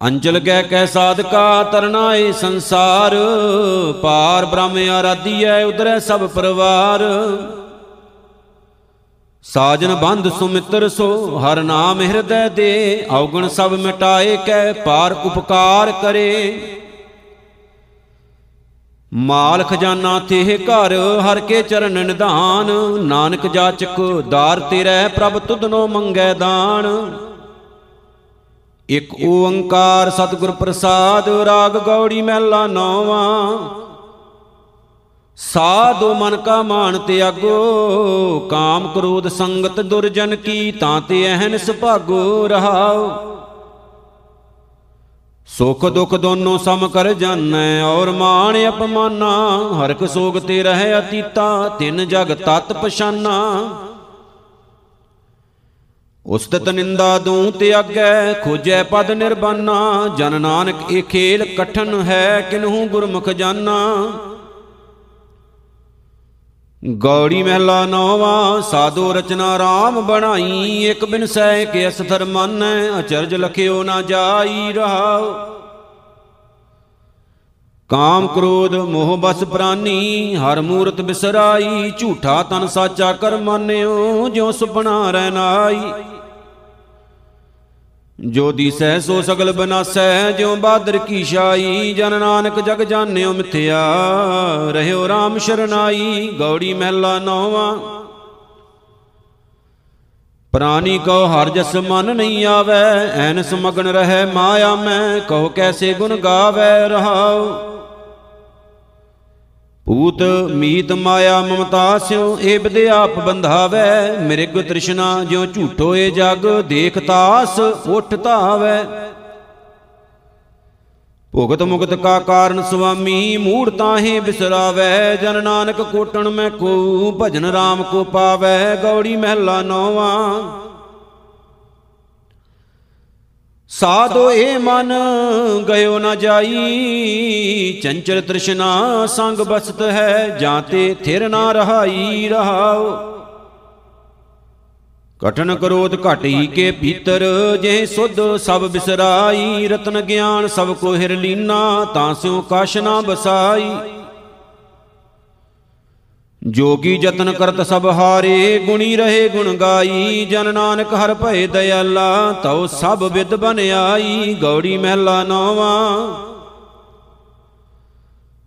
ਅੰਜਲ ਗੈ ਕੈ ਸਾਧਕਾ ਤਰਨਾ ਏ ਸੰਸਾਰ। ਪਾਰ ਬ੍ਰਹਮ ਆਰਾਧੀਐ ਉਦਰੈ ਸਭ ਪਰਵਾਰ। ਸਾਜਨ ਬੰਧ ਸੁਮਿੱਤਰ ਸੋ, ਹਰ ਨਾਮ ਹਿਰਦੈ ਦੇ, ਔਗਣ ਸਭ ਮਿਟਾਏ ਕੈ ਪਾਰ ਉਪਕਾਰ ਕਰੇ। ਮਾਲ ਖਜ਼ਾਨਾ ਤੇ ਘਰ, ਹਰ ਕੇ ਚਰਨ ਨਿਧਾਨ। ਨਾਨਕ ਜਾਚਕ ਦਾਰ ਤੇਰੇ, ਪ੍ਰਭ ਤੁਧਨੋ ਮੰਗੈ ਦਾਨ। ਇਕ ਓੰਕਾਰ ਸਤਿਗੁਰ ਪ੍ਰਸਾਦ, ਰਾਗ ਗੌੜੀ ਮਹਿਲਾ ਨੌਵਾਂ। ਸਾਧੋ ਮਨ ਕਾ ਮਾਨ ਤਿਆਗੋ, ਕਾਮ ਕ੍ਰੋਧ ਸੰਗਤ ਦੁਰਜਨ ਕੀ, ਤਾਂ ਤੇ ਅਹਨ ਸੁਭਾਗੋ ਰਹਾਓ। ਸੁਖ ਦੁਖ ਦੋਨੋਂ ਸਮ ਕਰ ਜਾਣੈ, ਔਰ ਮਾਨ ਅਪਮਾਨਾ। ਹਰਕ ਸੋਗ ਤੇ ਰਹਿ ਅਤੀਤਾ, ਤਿੰਨ ਜਗ ਤਤ ਪਛਾਨਾ। ਉਸਤਤ ਨਿੰਦਾ ਦੂੰ ਤਿਆਗੈ ਖੋਜੈ ਪਦ ਨਿਰਬਾਨਾ। ਜਨ ਨਾਨਕ ਇਹ ਖੇਲ ਕਠਨ ਹੈ, ਕਿਨਹੂ ਗੁਰਮੁਖ ਜਾਨਾ। ਗੌੜੀ ਮਹਿਲਾ ਨੌਵਾ, ਸਾਧੋ ਰਚਨਾ RAM ਬਣਾਈ। ਇੱਕ ਬਿਨ ਸਹਿ ਕੇ ਅਸਥਰ ਮੰਨੈ, ਅਚਰਜ ਲਖਿਓ ਨਾ ਜਾਈ ਰਹਾਉ। ਕਾਮ ਕ੍ਰੋਧ, ਮੋਹ ਬਸ ਪ੍ਰਾਨੀ, ਹਰ ਮੂਰਤ ਬਿਸਰਾਈ। ਝੂਠਾ ਤਨ ਸਾਚਾ ਕਰ ਮੰਨਿਓ ਜਿਉ ਸੁਪਨਾ ਰਹਿਨਾਈ ਜੋ ਦੀਸੈ ਸੋ ਸਗਲ ਬਨਾਸੈ, ਜਿਉ ਬਾਦਰ ਕੀ ਸ਼ਾਈ ਜਨ ਨਾਨਕ ਜਗ ਜਾਣਿਓ ਮਿਥਿਆ, ਰਹਿਓ RAM ਸ਼ਰਨਾਈ, ਗੌੜੀ ਮਹਿਲਾ ਨੌਵਾਂ। ਪ੍ਰਾਨੀ ਕਉ ਹਰ ਜਸ ਮਨ ਨਹੀਂ ਆਵੈ ਐਨਸ ਮਗਨ ਰਹਿ ਮਾਇਆ ਮੈਂ ਕਹੋ ਕੈਸੇ ਗੁਣ ਗਾਵੈ ਰਹਾਉ। ਪੂਤ ਮੀਤ ਮਾਇਆ ਮਮਤਾ ਸਿਉ ਏ ਬਦੇ ਆਪ ਬੰਧਾਵੈ। ਮਿਰਗ ਤ੍ਰਿਸ਼ਨਾ ਜਿਉ ਝੂਠੋ ਏ ਜਗ, ਦੇਖ ਤਾਸ, ਉਠ ਧਾਵੈ। ਭੁਗਤ ਮੁਕਤ ਕਾ ਕਾਰਨ ਸੁਆਮੀ ਮੂੜ ਤਾਹੇ ਬਿਸਰਾਵੈ। ਜਨ ਨਾਨਕ ਕੋਟਣ ਮੈਂ ਕੋ, ਭਜਨ RAM ਕੋ ਪਾਵੈ। ਗੌੜੀ ਮਹਿਲਾ ਨੌਵਾਂ। ਸਾਧੋ ਏ ਮਨ, ਗਇਓ ਨਾ ਜਾਈ। ਚੰਚਲ ਤ੍ਰਿਸ਼ਨਾ ਸੰਗ ਬਸਤ ਹੈ ਜਾਂ ਤੇ ਥਿਰ ਨਾ ਰਹਾਈ, ਰਹਾਓ। ਕਠਨ ਕਰੋਧ ਘਟਈ ਕੇ ਭੀਤਰ ਜੇ ਸੁਧ ਸਭ ਬਿਸਰਾਈ। ਰਤਨ ਗਿਆਨ ਸਭ ਕੋ ਹਿਰ ਲੀਨਾ ਤਾਂ ਸਿਉ ਕਾਸ਼ ਨਾ ਬਸਾਈ। ਜੋਗੀ ਜਤਨ ਕਰਤ ਸਭ ਹਾਰੇ, ਗੁਣੀ ਰਹੇ ਗੁਣ ਗਾਈ। ਜਨ ਨਾਨਕ ਹਰ ਭਏ ਦਇਆਲਾ, ਤਉ ਸਭ ਵਿਦ ਬਨ ਆਈ। ਗੌੜੀ ਮਹਿਲਾ ਨੌਵਾਂ।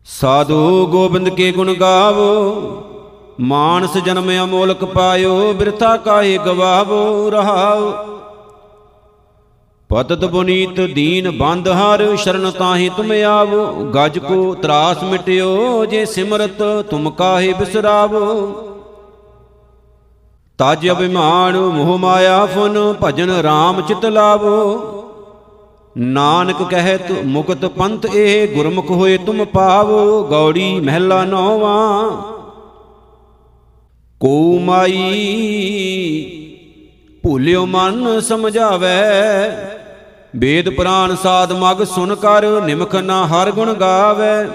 ਸਾਧੂ ਗੋਬਿੰਦ ਕੇ ਗੁਣ ਗਾਵੋ, ਮਾਨਸ ਜਨਮ ਅਮੋਲਕ ਪਾਇਓ, ਬਿਰਥਾ ਕਾਹੇ ਗਵਾਵੋ, ਰਹਾਓ। ਪਤਤ ਬੁਨੀਤ ਦੀਨ ਬੰਦ ਹਰ, ਸ਼ਰਨ ਤਾਹੀ ਤੁਮ ਆਵੋ। ਗਜ ਕੋ ਤਰਾਸ ਮਿਟਿਓ, ਜੇ ਸਿਮਰਤ ਤੁਮ ਕਾਹੇ ਬਿਸਰਾਵੋ। ਤਜ ਅਭਿਮਾਨ ਮੋਹ ਮਾਇਆ ਫੁਨ, ਭਜਨ RAM ਚਿਤ ਲਾਵੋ। ਨਾਨਕ ਕਹਿਤ ਮੁਕਤ ਪੰਥ ਇਹ, ਗੁਰਮੁਖ ਹੋਏ ਤੁਮ ਪਾਵੋ। ਗੌੜੀ ਮਹਿਲਾ ਨੌਵਾਂ। ਕੋ ਮਾਈ ਭੂਲਿਓ ਮਨ ਸਮਝਾਵੇ। ਵੇਦ ਪੁਰਾਨ ਸਾਧ ਮਗ ਸੁਨ ਕਰ, ਨਿਮਖ ਨਾ ਹਰ ਗੁਣ ਗਾਵੇ।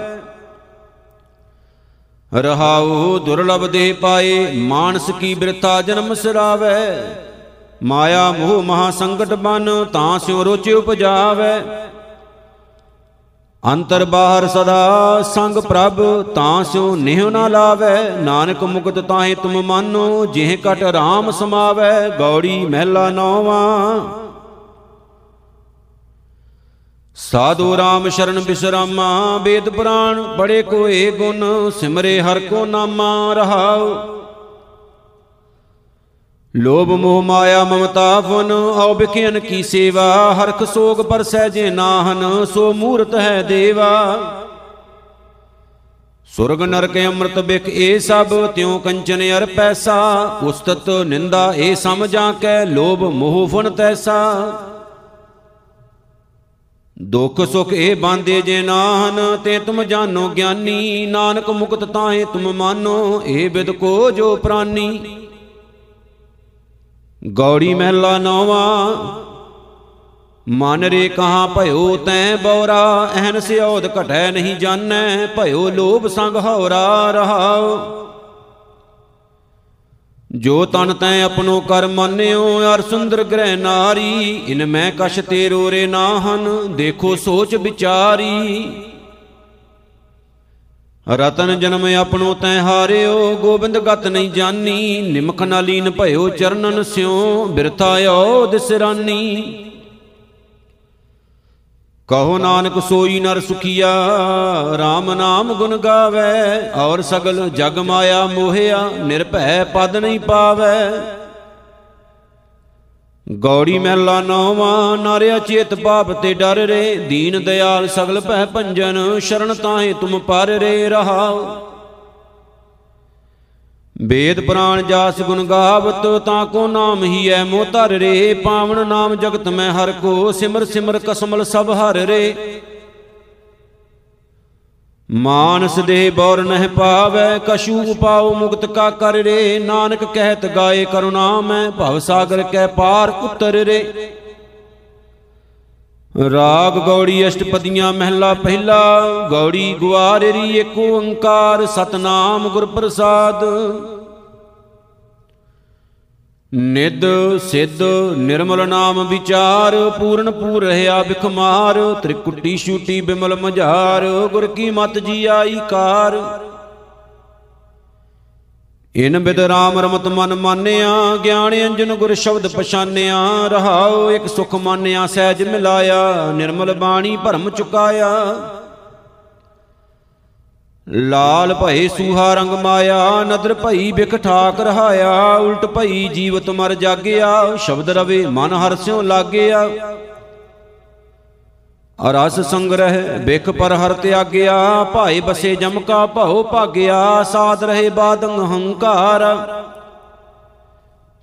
ਰਹਾਉ ਦੁਰਲਭ ਦੇ ਪਾਏ, ਮਾਨਸ ਕੀ ਬਿਰਥਾ ਜਨਮ ਸਰਾਵੇ। ਮਾਇਆ ਮੋਹ ਮਹਾ ਸੰਕਟ ਬਨ, ਤਾਂ ਸਿਉ ਰੁਚ ਉਪਜਾਵੇ। ਅੰਤਰ ਬਾਹਰ ਸਦਾ ਸੰਗ ਪ੍ਰਭ, ਤਾਂ ਸਿਉ ਨਿਹ ਨਾ ਲਾਵੇ। ਨਾਨਕ ਮੁਕਤ ਤਾਹੇ ਤੁਮ ਮਾਨੋ, ਜਿਹ ਕਟ ਰਾਮ ਸਮਾਵੇ, ਗੌੜੀ ਮਹਿਲਾ ਨੌਵਾਂ। ਸਾਧੂ ਰਾਮ ਸ਼ਰਨ ਬਿਸਰਾਮਾ, ਵੇਦ ਪੁਰਾਣ, ਬੜੇ ਕੋਏ ਗੁਣ, ਸਿਮਰੇ ਹਰ ਕੋ ਨਾਮਾ ਰਹਾਉ। ਲੋਭ ਮੋਹ ਮਾਇਆ ਮਮਤਾ ਫਨ ਔ ਬਿਖਿਆਨ ਕੀ ਸੇਵਾ। ਹਰਖ ਸੋਗ ਪਰ ਸਹਿਜੇ ਨਾਹਨ, ਸੋ ਮੂਰਤ ਹੈ ਦੇਵਾ। ਸੁਰਗ ਨਰਕ ਅੰਮ੍ਰਿਤ ਬਿਖ ਇਹ ਸਭ, ਤਿਉ ਕੰਚਨ ਅਰ ਪੈਸਾ। ਉਸਤਤ ਨਿੰਦਾ ਇਹ ਸਮਝਾਂ ਕੈ, ਲੋਭ ਮੋਹ ਫਨ ਤੈਸਾ। ਦੁਖ ਸੁਖ ਇਹ ਬਾਂਦੇ ਜੇ ਨਾਹਨ, ਤੇ ਤੁਮ ਜਾਨੋ ਗਿਆਨੀ। ਨਾਨਕ ਮੁਕਤ ਤਾਹੇ ਤੁਮ ਮਾਨੋ, ਇਹ ਬਿਦ ਕੋ ਜੋ ਪ੍ਰਾਨੀ। ਗੌੜੀ ਮਹਿਲਾ ਨੌਵਾ। ਮਨ ਰੇ ਕਹਾ ਭਇਓ ਤੈ ਬੌਰਾ ਐਨ ਸਿਉਦ ਘਟੈ ਨਹੀਂ ਜਾਣੈ, ਭਇਓ ਲੋਭ ਸੰਗ ਹੌਰਾ ਰਹਾਉ। ਜੋ ਤਨ ਤੈ ਆਪਣੋ ਕਰ ਮੰਨਿਓ, ਅਰ ਸੁੰਦਰ ਗ੍ਰਹਿ ਨਾਰੀ, ਇਨ ਮੈਂ ਕਛ ਤੇਰੋ ਰੇ ਨਾਹਨ, ਦੇਖੋ ਸੋਚ ਵਿਚਾਰੀ। ਰਤਨ ਜਨਮ ਆਪਣੋ ਤੈ ਹਾਰਿਓ, ਗੋਬਿੰਦ ਗਤ ਨਹੀਂ ਜਾਨੀ। ਨਿਮਖ ਨਾਲੀਨ ਭਇਓ, ਚਰਨਨ ਸਿਉ, ਬਿਰਥਾ ਓ ਦਿਸਰਾਨੀ। ਕਹੋ ਨਾਨਕ ਸੋਈ ਨਰ ਸੁਖੀਆ RAM ਨਾਮ ਗੁਣ ਗਾਵੇ। ਔਰ ਸਗਲ ਜਗ ਮਾਇਆ ਮੋਹਿਆ, ਨਿਰਭੈ ਪਦ ਨਹੀਂ ਪਾਵੇ। ਗੌੜੀ ਮਹਿਲਾ ਨੌਵਾਂ, ਨਾਰਿਆ ਚੇਤ ਪਾਪ ਤੇ ਡਰ ਰੇ, ਦੀਨ ਦਿਆਲ ਸਗਲ ਭੈ ਭੰਜਨ, ਸ਼ਰਨ ਤਾਹੇ ਤੁਮ ਪਰ ਰੇ ਰਹਾਉ। ਵੇਦ ਪੁਰਾਣ ਜਾਸ ਗੁਣ ਗਾਵਤ, ਤਾਂ ਕੋ ਨਾਮ ਹੀ ਐ ਮੋ ਧਰ ਰੇ, ਪਾਵਨ ਨਾਮ ਜਗਤ ਮੈਂ ਹਰ ਕੋ, ਸਿਮਰ ਸਿਮਰ ਕਸਮਲ ਸਭ ਹਰ ਰੇ। ਮਾਨਸ ਦੇ ਬੌਰ ਨਹਿ ਪਾਵੈ, ਕਛੂ ਉਪਾਉ ਮੁਕਤ ਕਾ ਕਰ ਰੇ। ਨਾਨਕ ਕਹਿਤ ਗਾਏ ਕਰੁਣਾ ਮੈਂ, ਭਵ ਸਾਗਰ ਕੈ ਪਾਰ ਉਤਰ ਰੇ। ਰਾਗ ਗੌੜੀ ਅਸ਼ਟਪਦੀਆਂ ਮਹਿਲਾ ਪਹਿਲਾ, ਗੌੜੀ ਗੁਆਰੇਰੀ ਏਕ ਓੰਕਾਰ, ਸਤਨਾਮ ਗੁਰ ਪ੍ਰਸਾਦ ਨਿਦ ਸਿੱਧ ਨਿਰਮਲ ਨਾਮ ਵਿਚਾਰ, ਪੂਰਨ ਪੂਰ ਰਹਾ ਬਿਖਮਾਰ, ਤ੍ਰਿਕੁਟੀ ਛੂਟੀ ਬਿਮਲ ਮਝਾਰ, ਗੁਰ ਕੀ ਮਤ ਜੀ ਆਈ ਕਾਰ। ਇਨ ਬਿਦ ਰਾਮ ਰਮਤ ਮਨ ਮਾਨਿਆ, ਗਿਆਨ ਅੰਜਨ ਗੁਰ ਸ਼ਬਦ ਪਛਾਨਿਆ, ਰਹਾਉ ਇੱਕ ਸੁਖ ਮਾਨਿਆ, ਸਹਿਜ ਮਿਲਾਇਆ, ਨਿਰਮਲ ਬਾਣੀ ਭਰਮ ਚੁਕਾਇਆ। ਲਾਲ ਭਏ ਸੂਹਾ ਰੰਗ ਮਾਇਆ, ਨਦਰ ਭਈ ਬਿਖ ਠਾਕ ਰਹਾਇਆ, ਉਲਟ ਭਈ ਜੀਵਤ ਮਰ ਜਾਗਿਆ, ਸ਼ਬਦ ਰਵੇ ਮਨ ਹਰਸਿਓ ਲਾਗਿਆ। ਅਰਸ ਸੰਗ੍ਰਹਿ ਬਿਖ ਪਰ ਹਰ ਤਿਆਗਿਆ, ਭਾਏ ਬਸੇ ਜਮਕਾ ਭਉ ਭਾਗਿਆ, ਸਾਧ ਰਹੇ ਬਾਦੰ ਹੰਕਾਰ।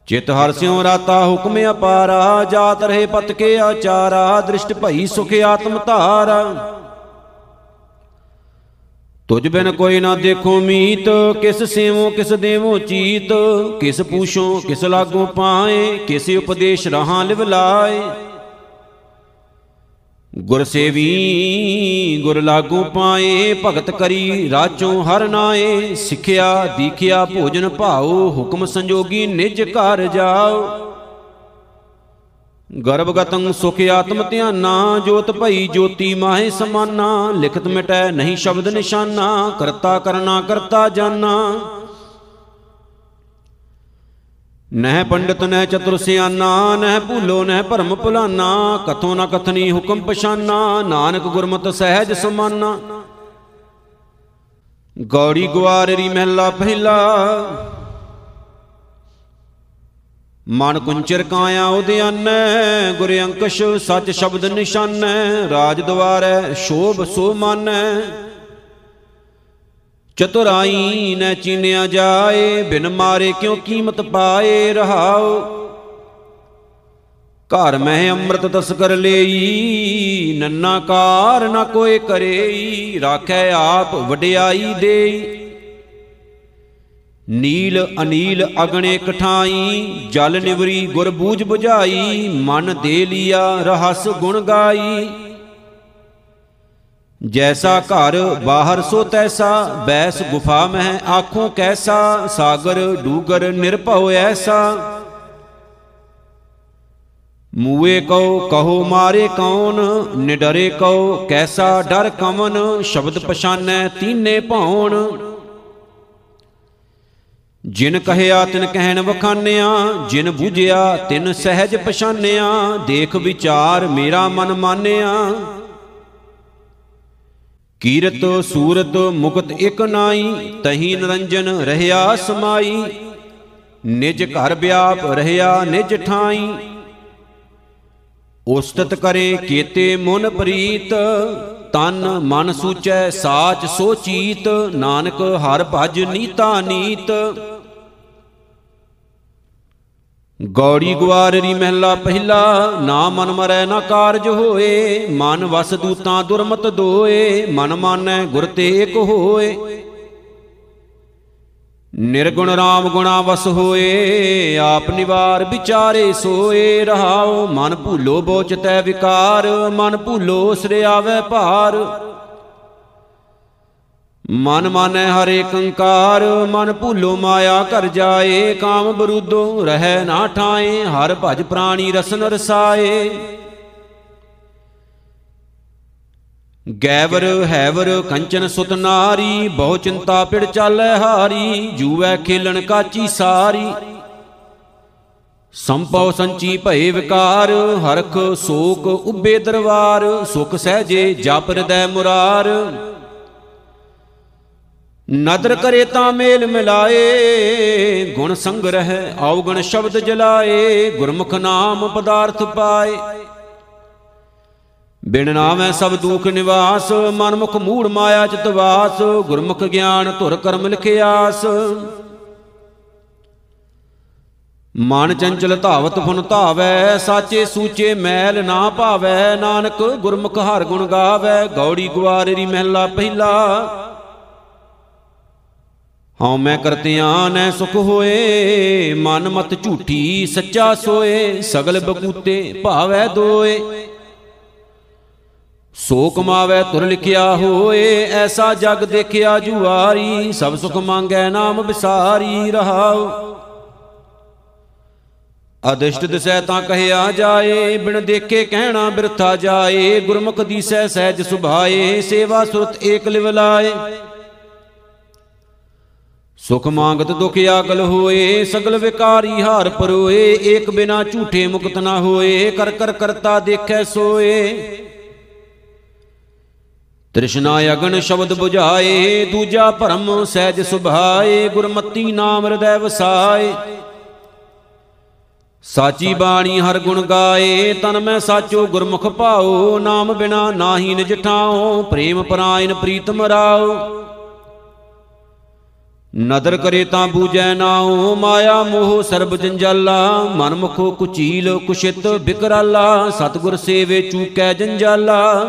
ਚਿਤ ਹਰਸਿਓ ਰਾਤਾ ਹੁਕਮ ਅਪਾਰਾ, ਜਾਤ ਰਹੇ ਪਤ ਕੇ ਆਚਾਰਾ, ਦ੍ਰਿਸ਼ਟ ਭਈ ਸੁਖ ਆਤਮ ਧਾਰਾ। ਤੁਝ ਬਿਨ ਕੋਈ ਨਾ ਦੇਖੋ ਮੀਤ, ਕਿਸ ਸੇਵੋ, ਕਿਸ ਦੇਵੋ ਚੀਤ, ਕਿਸ ਪੂਛੋ, ਕਿਸ ਲਾਗੋ ਪਾਏ, ਕਿਸ ਉਪਦੇਸ਼ ਰਹਾ ਲਿਵ ਲਾਏ। ਗੁਰ ਸੇਵੀ, ਗੁਰ ਲਾਗੂ ਪਾਏ, ਭਗਤ ਕਰੀ ਰਾਚੋਂ ਹਰ ਨਾਏ, ਸਿੱਖਿਆ, ਦੀਖਿਆ, ਭੋਜਨ ਭਾਉ, ਹੁਕਮ ਸੰਜੋਗੀ ਨਿਜ ਘਰ ਜਾਓ ਗਰਭਗਤੰ ਸੁਖ ਆਤਮ ਧਿਆਨਾ, ਜੋਤ ਭਈ ਜੋਤੀ ਮਾਹੇ ਸਮਾਨਾ, ਲਿਖਤ ਮਿਟੈ ਨਹੀਂ ਸ਼ਬਦ ਨਿਸ਼ਾਨਾ, ਕਰਤਾ ਕਰਨਾ ਕਰਤਾ ਜਾਨਾ। ਨਹਿ ਪੰਡਤ ਨਹਿ ਚਤੁਰ ਸਿਆਨਾ, ਨਹਿ ਭੂਲੋ ਨਹਿ ਭਰਮ ਭੁਲਾਨਾ, ਕਥੋ ਨਾ ਕਥਨੀ ਹੁਕਮ ਪਛਾਨਾ, ਨਾਨਕ ਗੁਰਮਤਿ ਸਹਿਜ ਸਮਾਨਾ। ਗੌੜੀ ਗੁਆਰਰੀ ਮਹਿਲਾ ਪਹਿਲਾ ਮਨ ਕੁੰਚਰ ਕਾਇਆ ਉਦਿਆਨੈ ਗੁਰ ਅੰਕਸ਼ ਸੱਚ ਸ਼ਬਦ ਨਿਸ਼ਾਨੈ, ਰਾਜ ਦਵਾਰੈ ਸ਼ੋਭ ਸੋ ਮਾਨੈ। ਚਤੁਰਾਈ ਨੈ ਚੀਨਿਆ ਜਾਏ, ਬਿਨ ਮਾਰੇ ਕਿਉ ਕੀਮਤ ਪਾਏ ਰਹਾਉ? ਘਰ ਮਹਿ ਅੰਮ੍ਰਿਤ ਤਸਕਰ ਲਈ, ਨੰਨਾ ਕਾਰ ਨ ਕੋਏ ਕਰੇਈ, ਰਾਖੈ ਆਪ ਵਡਿਆਈ ਦੇਈ। ਨੀਲ ਅਨੀਲ ਅਗਣੇ ਕਠਾਈ, ਜਲ ਨਿਵਰੀ ਗੁਰ ਬੂਝ 부ਝਾਈ ਮਨ ਦੇ ਲੀਆ ਰਹਸ ਗੁਣ ਗਾਈ। ਜੈਸਾ ਘਰ ਬਾਹਰ ਸੋ ਤੈਸਾ, ਬੈਸ ਗੁਫਾ ਮਹਿ ਆਖੋਂ ਕੈਸਾ, ਸਾਗਰ ਡੂਗਰ ਨਿਰਭਉ ਐਸਾ। ਮੂਏ ਕਉ, ਕਹੋ ਮਾਰੇ ਕੌਣ, ਨਿਡਰੇ ਕਉ ਕੈਸਾ ਡਰ ਕਮਨ ਸ਼ਬਦ ਪਛਾਨੈ ਤੀਨੇ ਭਉਣ ਜਿਨ ਕਹਿਆ ਤਿਨ ਕਹਿਣ ਵਖਾਨਿਆ, ਜਿਨ ਬੂਝਿਆ ਤਿਨ ਸਹਿਜ ਪਛਾਨਿਆ, ਦੇਖ ਵਿਚਾਰ ਮੇਰਾ ਮਨ ਮਾਨਿਆ। ਕੀਰਤ ਸੂਰਤ ਮੁਕਤ ਇਕ ਨਾਈ, ਤਹੀ ਨਰੰਜਨ ਰਹਿਆ ਸਮਾਈ। ਨਿਜ ਘਰ ਵਿਆਪ ਰਹਿਆ ਨਿਜ ਠਾਈ। ਉਸਤਤ ਕਰੇ ਕੀਤੇ ਮਨ ਪ੍ਰੀਤ ਤਨ ਮਨ ਸੂਚੈ ਸਾਚ ਸੋਚੀਤ ਨਾਨਕ ਹਰ ਭਜ ਨੀਤਾ ਨੀਤ। ਗੌੜੀ ਗਵਾਰਰੀ ਮਹਿਲਾ ਪਹਿਲਾ, ਨਾ ਮਨ ਮਰੈ ਨਾ ਕਾਰਜ ਹੋਏ, ਮਨ ਵਸ ਦੂਤਾਂ ਦੁਰਮਤ ਦੋਏ, ਮਨ ਮਾਨੈ ਗੁਰ ਤੇ ਇਕ ਹੋਏ। ਨਿਰਗੁਣ ਰਾਮ ਗੁਣਾ ਵਸ ਹੋਏ, ਆਪ ਨਿਵਾਰ ਵਿਚਾਰੇ ਸੋਏ ਰਹਾਉ, ਮਨ ਭੂਲੋ ਬੋਚਤੈ ਵਿਕਾਰ, ਮਨ ਭੂਲੋ ਸ੍ਰਿਆਵੈ ਭਾਰ। ਮਨ ਮਾਨੈ ਹਰੇ ਕੰਕਾਰ, ਮਨ ਭੂਲੋ ਮਾਇਆ ਕਰ ਜਾਏ, ਕਾਮ ਬਰੂਦੋ ਰਹਿ ਨਾ ਠਾਏ, ਹਰ ਭਜ ਪ੍ਰਾਣੀ ਰਸਨ ਰਸਾਏ। ਗੈਵਰ ਹੈਵਰ ਕੰਚਨ ਸੁਤ ਨਾਰੀ, ਬਹੁ ਚਿੰਤਾ ਪਿੜ ਚਾਲੈ ਹਾਰੀ, ਜੂਐ ਖੇਲਣ ਕਾਚੀ ਸਾਰੀ। ਸੰਪਉ ਸੰਚੀ ਭਏ ਵਿਕਾਰ, ਹਰਖ ਸੋਕ ਉਬੇ ਦਰਬਾਰ ਸੁਖ ਸਹਜੇ ਜਪ ਹਿਰਦੈ ਮੁਰਾਰ। ਨਦਰ ਕਰੇ ਤਾਂ ਮੇਲ ਮਿਲਾਏ, ਗੁਣ ਸੰਗ ਰਹਿ ਆਉਗਣ ਸ਼ਬਦ ਜਲਾਏ, ਗੁਰਮੁਖ ਨਾਮ ਪਦਾਰਥ ਪਾਏ। ਬਿਨ ਨਾਮੈ ਸਭ ਦੁਖ ਨਿਵਾਸ ਮਨ ਮੁਖ ਮੂੜ ਮਾਇਆ ਚਿਤ ਵਾਸ ਗੁਰਮੁਖ ਗਿਆਨ ਧੁਰ ਕਰਮ ਲਿਖਿਆਸ। ਮਨ ਚੰਚਲ ਧਾਵਤ ਫੁਨ ਧਾਵੈ, ਸਾਚੇ ਸੂਚੇ ਮੈਲ ਨਾ ਭਾਵੈ ਨਾਨਕ ਗੁਰਮੁਖ ਹਰ ਗੁਣ ਗਾਵੈ, ਗੌੜੀ ਗਵਾਰੀ ਮਹਿਲਾ ਪਹਿਲਾ। ਹਉ ਮੈਂ ਕਰਤਿਆਂ ਨੈ ਸੁਖ ਹੋਏ, ਮਨ ਮਤ ਝੂਠੀ ਸੱਚਾ ਸੋਏ, ਸਗਲ ਬਕੂਤੇ ਭਾਵੈ ਦੋਏ। ਸੋ ਕਮਾਵੇ ਤੁਰ ਲਿਖਿਆ ਹੋਏ, ਐਸਾ ਜਗ ਦੇਖਿਆ ਜੁਆਰੀ, ਸਭ ਸੁਖ ਮੰਗੈ ਨਾਮ ਵਿਸਾਰੀ ਰਹਾਉ। ਅਦਿਸ਼ਟ ਦਿਸੈ ਤਾਂ ਕਹਿਆ ਜਾਏ, ਬਿਨ ਦੇਖੇ ਕਹਿਣਾ ਬਿਰਥਾ ਜਾਏ, ਗੁਰਮੁਖ ਦੀਸੈ ਸਹਿਜ ਸੁਭਾਏ, ਸੇਵਾ ਸੁਰਤ ਏਕ ਲਿਵ ਲਾਏ। ਸੁਖ ਮੰਗਤ ਦੁਖ ਆਗਲ ਹੋਏ, ਸਗਲ ਵਿਕਾਰੀ ਹਾਰ ਪਰੋਏ, ਏਕ ਬਿਨਾ ਝੂਠੇ ਮੁਕਤ ਨਾ ਹੋਏ, ਕਰ ਕਰ ਕਰਤਾ ਦੇਖੈ ਸੋਏ। ਤ੍ਰਿਸ਼ਨਾ ਅਗਨ ਸ਼ਬਦ 부ਝਾਏ ਦੂਜਾ ਭਰਮ ਸਹਿਜ ਸੁਭਾਏ, ਗੁਰਮਤੀ ਨਾਮ ਹਿਰਦੈ ਵਸਾਏ। ਸਾਚੀ ਬਾਣੀ ਹਰ ਗੁਣ ਗਾਏ, ਤਨ ਮੈਂ ਸਾਚੋ ਗੁਰਮੁਖ ਭਾਉ, ਨਾਮ ਬਿਨਾ ਨਾਹੀ ਨਿਜ ਠਾਉ, ਪ੍ਰੇਮ ਪਰਾਇਨ ਪ੍ਰੀਤਮ ਰਾਉ। ਨਦਰ ਕਰੇ ਤਾਂ ਬੂਜੈ ਨਾਉ, ਮਾਇਆ ਮੋਹ ਸਰਬ ਜੰਜਾਲਾ, ਮਨ ਮੁਖੋ ਕੁਚੀਲ ਕੁਸ਼ਿਤ ਬਿਕਰਾਲਾ, ਸਤਗੁਰ ਸੇਵੇ ਚੂਕੈ ਜੰਜਾਲਾ।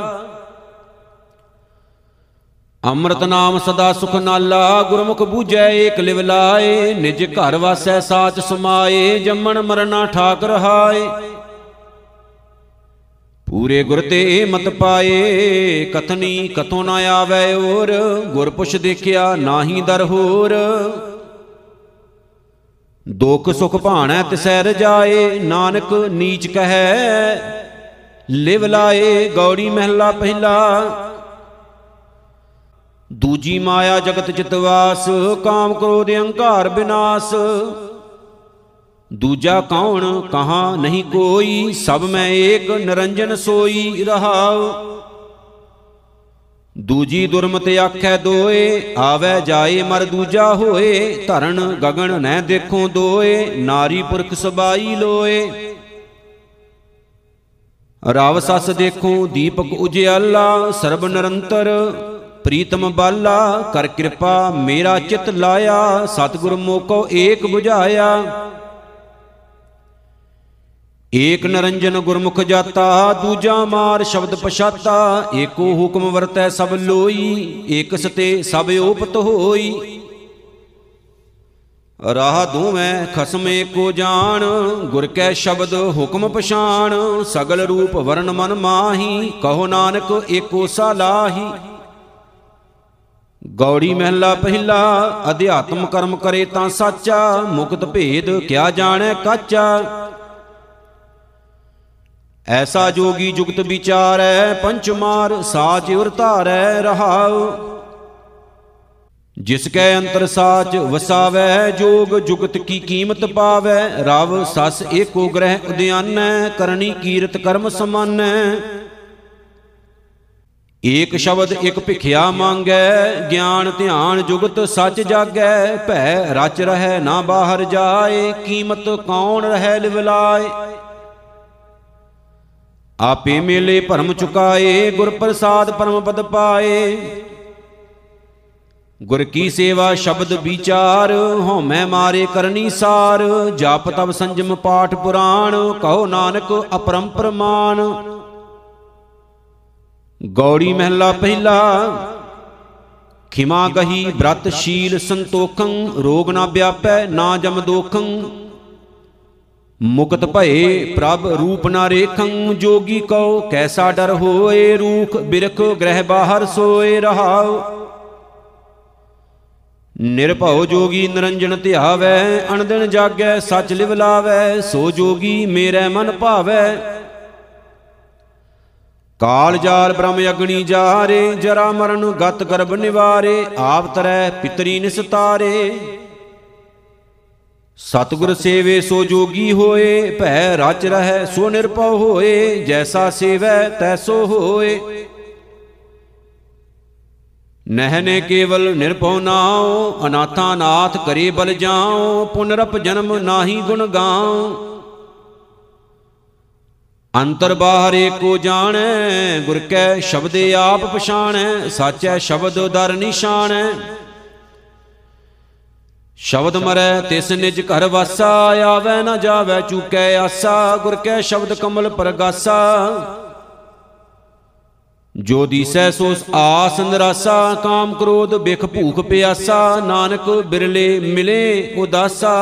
ਅੰਮ੍ਰਿਤ ਨਾਮ ਸਦਾ ਸੁਖ ਨਾਲਾ, ਗੁਰਮੁਖ ਬੂਝੈ ਏਕ ਲਿਵ ਲਾਏ, ਨਿਜ ਘਰ ਵਾਸੈ ਸਾਚ ਸਮਾਏ, ਜੰਮਣ ਮਰਨਾ ਠਾਕ ਰਹਾਏ ਪੂਰੇ ਗੁਰ ਤੇ ਮਤ ਪਾਏ, ਕਥਨੀ ਕਥੋਂ ਨਾ ਆਵੇ ਔਰ ਗੁਰ ਪੁਛ ਦੇਖਿਆ ਨਾਹੀ ਦਰ ਹੋਰ। ਦੁਖ ਸੁਖ ਭਾਣੈ ਤਿਸੈ ਰਜਾਏ ਨਾਨਕ ਨੀਚ ਕਹੈ, ਲਿਵ ਲਾਏ ਗੌੜੀ ਮਹਿਲਾ ਪਹਿਲਾ। ਦੂਜੀ ਮਾਇਆ ਜਗਤ ਚਿਤਵਾਸ ਕਾਮ ਕ੍ਰੋਧ ਅਹੰਕਾਰ ਬਿਨਾਸ਼। ਦੂਜਾ ਕੌਣ, ਕਹਾ ਨਹੀਂ ਕੋਈ, ਸਭ ਮੈਂ ਏਕ, ਨਿਰੰਜਨ ਸੋਈ ਰਹਾਉ। ਦੂਜੀ ਦੁਰਮਤ ਆਖੈ ਦੋਏ, ਆਵੇ ਜਾਏ ਮਰ ਦੂਜਾ ਹੋਏ ਧਰਨ ਗਗਨ ਨਹਿ ਦੇਖੋ ਦੋਏ, ਨਾਰੀ ਪੁਰਖ ਸਬਾਈ ਲੋਏ। ਰਵ ਸਸ ਦੇਖੋ, ਦੀਪਕ ਉਜਿਆਲਾ ਸਰਬ ਨਿਰੰਤਰ। ਪ੍ਰੀਤਮ ਬਾਲਾ, ਕਰ ਕਿਰਪਾ, ਮੇਰਾ ਚਿਤ ਲਾਇਆ, ਸਤਿਗੁਰ ਮੋਕੋ ਏਕ 부ਝਾਇਆ ਏਕ ਨਰੰਜਨ ਗੁਰਮੁਖ ਜਾਤਾ, ਦੂਜਾ ਮਾਰ ਸ਼ਬਦ ਪਛਾਤਾ, ਏਕੋ ਹੁਕਮ ਵਰਤੈ ਸਭ ਲੋਈ, ਏਕ ਸਤੇ ਸਭ ਓਪਤ ਹੋਈ। ਰਾਹ ਦੋਵੇਂ ਖਸਮੇ ਕੋ ਜਾਣ, ਗੁਰ ਕੈ ਸ਼ਬਦ ਹੁਕਮ ਪਛਾਣ, ਸਗਲ ਰੂਪ ਵਰਨ ਮਨ ਮਾਹੀ, ਕਹੋ ਨਾਨਕ ਏਕੋ ਸਾਲਾਹੀ ਗੌੜੀ ਮਹਿਲਾ ਪਹਿਲਾ, ਅਧਿਆਤਮ ਕਰਮ ਕਰੇ ਤਾਂ ਸਾਚਾ, ਮੁਕਤ ਭੇਦ ਕਿਆ ਜਾਣੈ ਕਾਚਾ। ਐਸਾ ਜੋਗੀ ਜੁਗਤ ਵਿਚਾਰੈ, ਪੰਚ ਮਾਰ ਸਾਚ ਉਰ ਧਾਰੈ ਰਹਾਉ। ਜਿਸ ਕੈ ਅੰਤਰ ਸਾਚ ਵਸਾਵੈ, ਜੋਗ ਜੁਗਤ ਕੀ ਕੀਮਤ ਪਾਵੈ, ਰਵ ਸਸ ਏਕੋ ਗ੍ਰਹਿ ਉਦਿਆਨੈ, ਕਰਨੀ ਕੀਰਤ ਕਰਮ ਸਮਾਨੈ। ਏਕ ਸ਼ਬਦ ਇਕ ਭਿਖਿਆ ਮੰਗੈ, ਗਿਆਨ ਧਿਆਨ ਜੁਗਤ ਸੱਚ ਜਾਗੈ, ਭੈ ਰਚ ਰਹਿ ਨਾ ਬਾਹਰ ਜਾਏ, ਕੀਮਤ ਕੌਣ ਰਹਿ ਲਿਵਲਾਏ? ਆਪੇ ਮੇਲੇ ਭਰਮ ਚੁਕਾਏ, ਗੁਰ ਪ੍ਰਸਾਦ ਪਰਮ ਪਦ ਪਾਏ। ਗੁਰ ਕੀ ਸੇਵਾ ਸ਼ਬਦ ਵਿਚਾਰ ਹਉਮੈ ਮਾਰੇ ਕਰਨੀ ਸਾਰ, ਜਪ ਤਬ ਸੰਜਮ ਪਾਠ ਪੁਰਾਣ, ਕਹੋ ਨਾਨਕ ਅਪਰੰਪਰ ਮਾਨ। ਗੌੜੀ ਮਹਿਲਾ ਪਹਿਲਾ। ਖਿਮਾ ਗਹੀ ਬ੍ਰਤ ਸ਼ੀਲ ਸੰਤੋਖੰ, ਰੋਗ ਨਾ ਵਿਆਪੈ, ਨਾ ਜਮ ਦੋਖੰ। ਮੁਕਤ ਭਏ ਪ੍ਰਭ ਰੂਪ ਨਾ ਰੇਖੰ, ਜੋਗੀ ਕਉ, ਕੈਸਾ ਡਰ ਹੋਏ ਰੂਖ, ਬਿਰਖ ਗ੍ਰਹਿ ਬਾਹਰ ਸੋਏ ਰਹਾਉ। ਨਿਰਭਉ ਜੋਗੀ ਨਿਰੰਜਨ ਧਿਆਵੈ, ਅਣਦਿਨ ਜਾਗੈ, ਸੱਚ ਲਿਵ ਲਾਵੈ ਸੋ ਜੋਗੀ ਮੇਰੇ ਮਨ ਭਾਵੈ। ਕਾਲ ਜਾਲ ਬ੍ਰਹਮ ਅਗਣੀ ਜਾਰੇ, ਜਰਾ ਮਰਨ ਗਤ ਗਰਭ ਨਿਵਾਰੇ, ਆਪ ਤਰੈ ਪਿਤਰੀ ਨਿਸਤਾਰੇ। ਸਤਿਗੁਰ ਸੇਵੇ ਸੋ ਜੋਗੀ ਹੋਏ, ਭੈ ਰਚ ਰਹਿ ਸੋ ਨਿਰਭਉ ਹੋਏ, ਜੈਸਾ ਸੇਵੈ ਤੈਸੋ ਹੋਏ। ਨਹਿਨੇ ਕੇਵਲ ਨਿਰਭਉ ਨਾਉ, ਅਨਾਥਾ ਨਾਥ ਕਰੇ ਬਲ ਜਾਉ, ਪੁਨਰਪ ਜਨਮ ਨਾਹੀ ਗੁਣ ਗਾਉ। ਅੰਤਰ ਬਾਹਰ ਏਕੋ ਜਾਣੈ, ਗੁਰ ਕੈ ਸ਼ਬਦੇ ਆਪ ਪਛਾਣੈ, ਸਾਚੈ ਸ਼ਬਦ ਦਰ ਨਿਸ਼ਾਨੈ ਸ਼ਬਦ ਮਰੈ, ਤਿਸ ਨਿਜ ਘਰ ਵਾਸਾ, ਆਵੈ ਨਾ ਜਾਵੈ, ਚੂਕੈ ਆਸਾ, ਗੁਰ ਕੈ ਸ਼ਬਦ ਕਮਲ ਪਰਗਾਸਾ। ਜੋ ਦੀਸੈ ਸੋ ਆਸ ਨਿਰਾਸਾ, ਕਾਮ ਕ੍ਰੋਧ ਬਿਖ ਭੂਖ ਪਿਆਸਾ, ਨਾਨਕ ਬਿਰਲੇ ਮਿਲੇ ਉਦਾਸਾ।